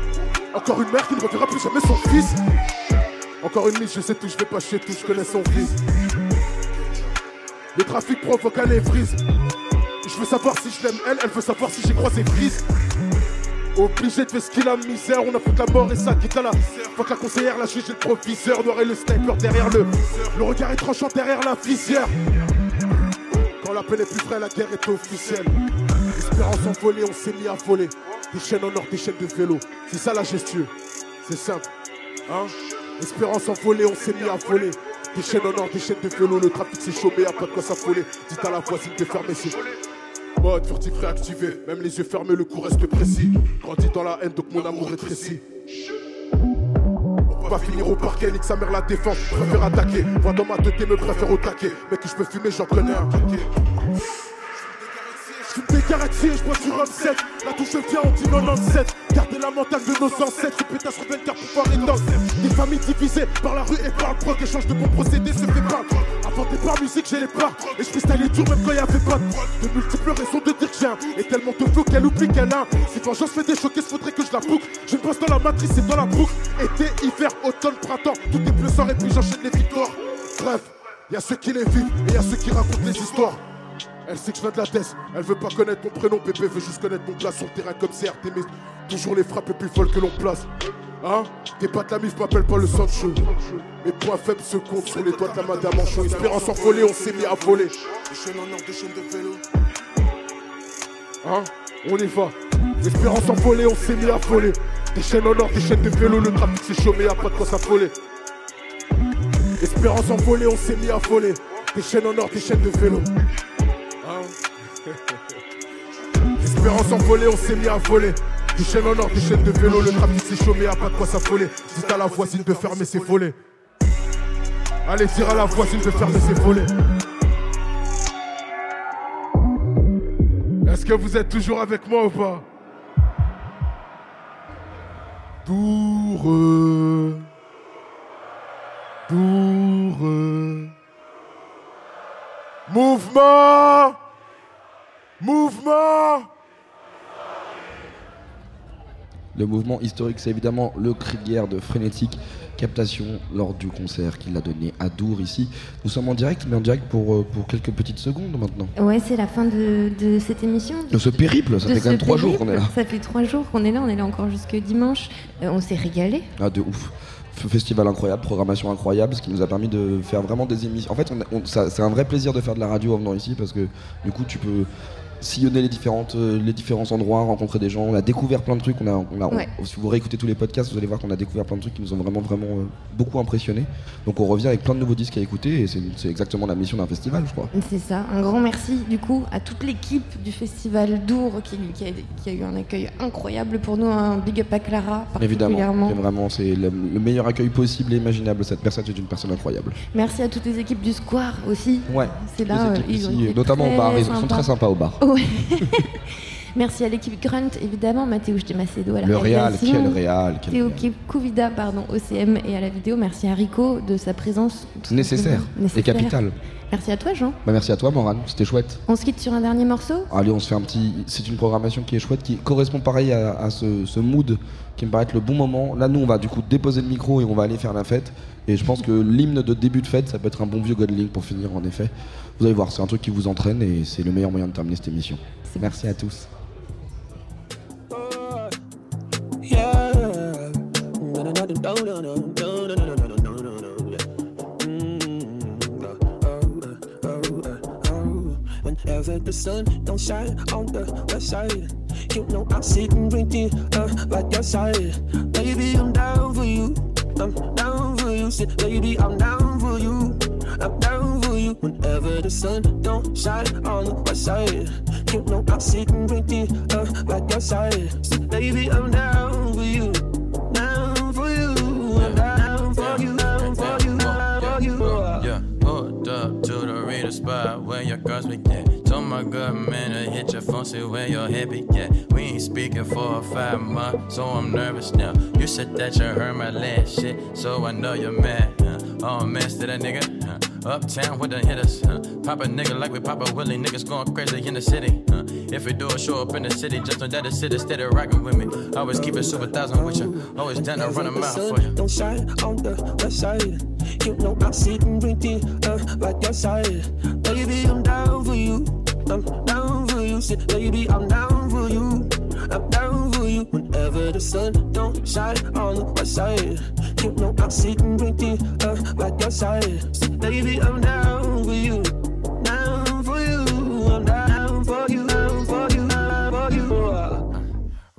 Encore une mère qui ne reverra plus jamais son fils. Encore une mise, je sais tout, je vais pas chez tout, je connais son fils. Le trafic provoque un lévrise. Je veux savoir si je l'aime elle, elle veut savoir si j'ai croisé Brise. Obligé de faire ce qu'il a misère, on a foutu la mort et ça quitte à la Faut que la conseillère, la juge et le proviseur, noir et le sniper derrière le. Le regard est tranchant derrière la visière. Quand la peine est plus vraie, la guerre est officielle. Espérant s'envoler, on s'est mis à voler. Des chaînes en or, des chaînes de vélo. C'est ça la gestion. C'est simple. Hein? Espérant s'envoler, on s'est mis à voler. Des chaînes en or, des chaînes de vélo. Le trafic s'est chômé, pas de quoi s'affoler. Dites à la voisine de fermer ses Mode furtif réactivé, même les yeux fermés, le coup reste précis. Grandi dans la haine, donc mon amour rétrécit. On va finir au parquet, nique sa mère la défense, préfère attaquer. Vois dans ma tête, me préfère au taquet. Que je peux fumer, j'en connais un paquet. Je fume des caractères, je bois du rhum 7 La touche vient, on dit 97 Gardez la mentale de nos ancêtres. Ce pétasse reviennent car pouvoir est dans Des familles divisées par la rue et par le proc Échange de bons procédés se fait pas des par musique, j'ai les parts. Et je freestyle les tours même quand y'avait pas de De multiples raisons de dire que j'ai un Et tellement de flow qu'elle oublie qu'elle a un. Si vengeance fait des il faudrait que je la boucle. Je bosse dans la matrice et dans la boucle. Été, hiver, automne, printemps. Tout est bleu sort et puis j'enchaîne les victoires. Bref, y'a ceux qui les vivent et y'a ceux qui racontent les histoires elle sait que je viens de la tête, elle veut pas connaître mon prénom, bébé veut juste connaître mon place sur le terrain comme c'est Artemis. Toujours les frappes les plus folles que l'on place. Hein? T'es pas de la mif, m'appelle pas le Sancho. Mes points faibles se comptent sur les doigts de la madame en chaud. Espérance en folie, on s'est mis à voler. Des chaînes en or, des chaînes de vélo. Hein? On y va. Espérance en folie, on s'est mis à voler. Des chaînes en or, des chaînes de vélo, le trafic s'est chômé, y'a pas de quoi s'affoler. Espérance en voler, on s'est mis à voler. Des chaînes en or, des chaînes de vélo. On s'est mis à voler. Des chaînes en or, des chaînes de vélo, le trafic s'est chômé, y'a pas de quoi s'affoler. Dites à la voisine de fermer ses volets. Allez, dire à la voisine de fermer ses volets. Est-ce que vous êtes toujours avec moi ou pas? Doureux. Doureux. Mouvement Mouvement Le mouvement historique, c'est évidemment le cri de guerre de Frénétique, captation lors du concert qu'il a donné à Dour ici. Nous sommes en direct, mais en direct pour, euh, pour quelques petites secondes maintenant. Ouais, c'est la fin de, de cette émission. De ce périple, ça De fait quand même trois jours qu'on est là. Ça fait trois jours qu'on est là, on est là encore jusque dimanche. Euh, on s'est régalé. Ah, de ouf. Festival incroyable, programmation incroyable, ce qui nous a permis de faire vraiment des émissions. En fait, on on- c'est un vrai plaisir de faire de la radio en venant ici parce que du coup, tu peux sillonné les, différentes, euh, les différents endroits, rencontré des gens, on a découvert plein de trucs. On a, on a- on- Ouais. si vous réécoutez tous les podcasts, vous allez voir qu'on a découvert plein de trucs qui nous ont vraiment, vraiment euh, beaucoup impressionnés. Donc on revient avec plein de nouveaux disques à écouter et c'est c'est exactement la mission d'un festival, je crois. C'est ça. Un grand merci du coup à toute l'équipe du festival d'Our qui, qui a, qui a eu un accueil incroyable pour nous. Un big up à Clara Évidemment, particulièrement. c'est vraiment c'est le, le meilleur accueil possible et imaginable. Cette personne est une personne incroyable. Merci à toutes les équipes du Square aussi. Ouais. C'est là, euh, ils ont ici, notamment au bar, ils sont très sympas au bar. Merci à l'équipe Grunt, évidemment, Mathéouche de Macedo à la Le réal, réalisation. quel réal, quel Théo réal. Kouvida, pardon, OCM et à la vidéo. Merci à Rico de sa présence. Nécessaire simplement. et Nécessaire. capital. Merci à toi, Jean. Bah, merci à toi, Morane, c'était chouette. On se quitte sur un dernier morceau? Allez, on se fait un petit. C'est une programmation qui est chouette, qui correspond pareil à, à ce, ce mood qui me paraît être le bon moment. Là, nous, on va du coup déposer le micro et on va aller faire la fête. Et je pense que l'hymne de début de fête, ça peut être un bon vieux Godling pour finir, en effet. Vous allez voir, c'est un truc qui vous entraîne et c'est le meilleur moyen de terminer cette émission. Merci à tous. Whenever the sun don't shine on the west side, you know I'm sitting drinking uh, by your side. Say, baby, I'm down for you. Down for you. Down for you. Down for you. You. Yeah, pulled up to the reader spot where your girls be at. Told my good man to hit your phone, see where your head be at. We ain't speaking for five months, so I'm nervous now. You said that you heard my last shit, so I know you're mad. Huh? Oh, mess to that nigga. Uptown with the hitters. Huh? Pop a nigga like we pop a Willie. Niggas going crazy in the city. Huh? If we do a show up in the city, just know that the city steady rocking with me. Always keep it super thousand with you. Always down to run a mile for you. Don't shine on the west side. You know I'm sitting drinking uh, by your side. Baby, I'm down for you. I'm down for you. Baby, I'm down for you. I'm down you. Whenever the sun don't shine on the west side. You know I'm sitting drinking uh, by your side. Say, baby, I'm down with you.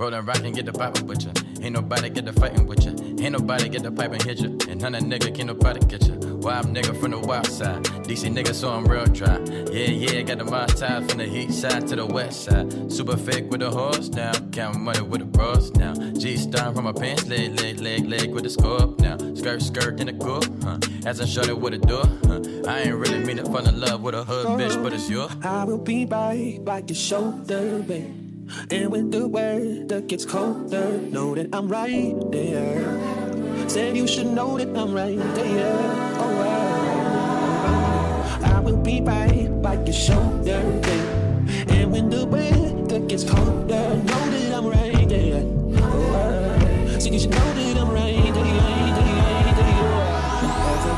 Roll and rock and get the poppin' with ya. Ain't nobody get the fighting with ya. Ain't nobody get the pipe and hit ya. And none of nigga can nobody get ya. Wild nigga from the wild side. DC nigga, so I'm real dry. Yeah, yeah, got the tie from the heat side to the west side. Super fake with the horse now. Count money with the bros now. G star from my pants, leg, leg, leg, leg with the scope now. Skirt, skirt in the coupe, huh? As I shut it with a door, huh? I ain't really mean to fall in love with a hood oh, bitch, but it's you. I will be by by your shoulder, babe. And when the weather gets colder, know that I'm right there. Said you should know that I'm right there. Oh. I will be by by your shoulder, babe. And when the weather gets colder, know that I'm right there. Oh, wow. You should know that I'm right there.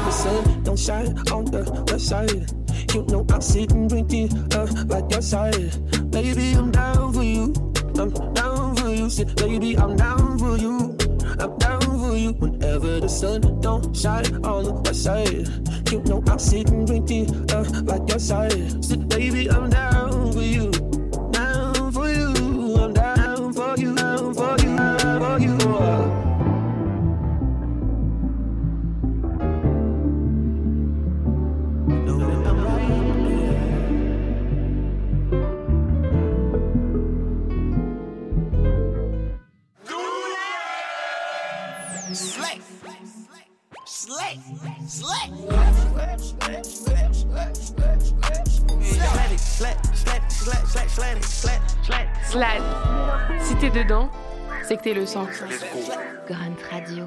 the sun don't shine on the west side. You know I'm sitting drinking uh, by your side. Baby, I'm down for you. I'm down for you. Say, baby, I'm down for you. I'm down for you. Whenever the sun don't shine on the west side. You know I'm sitting drinking uh, by your side. Say, baby, I'm down Slade. Si t'es dedans, c'est que t'es le sang. Grunt Radio.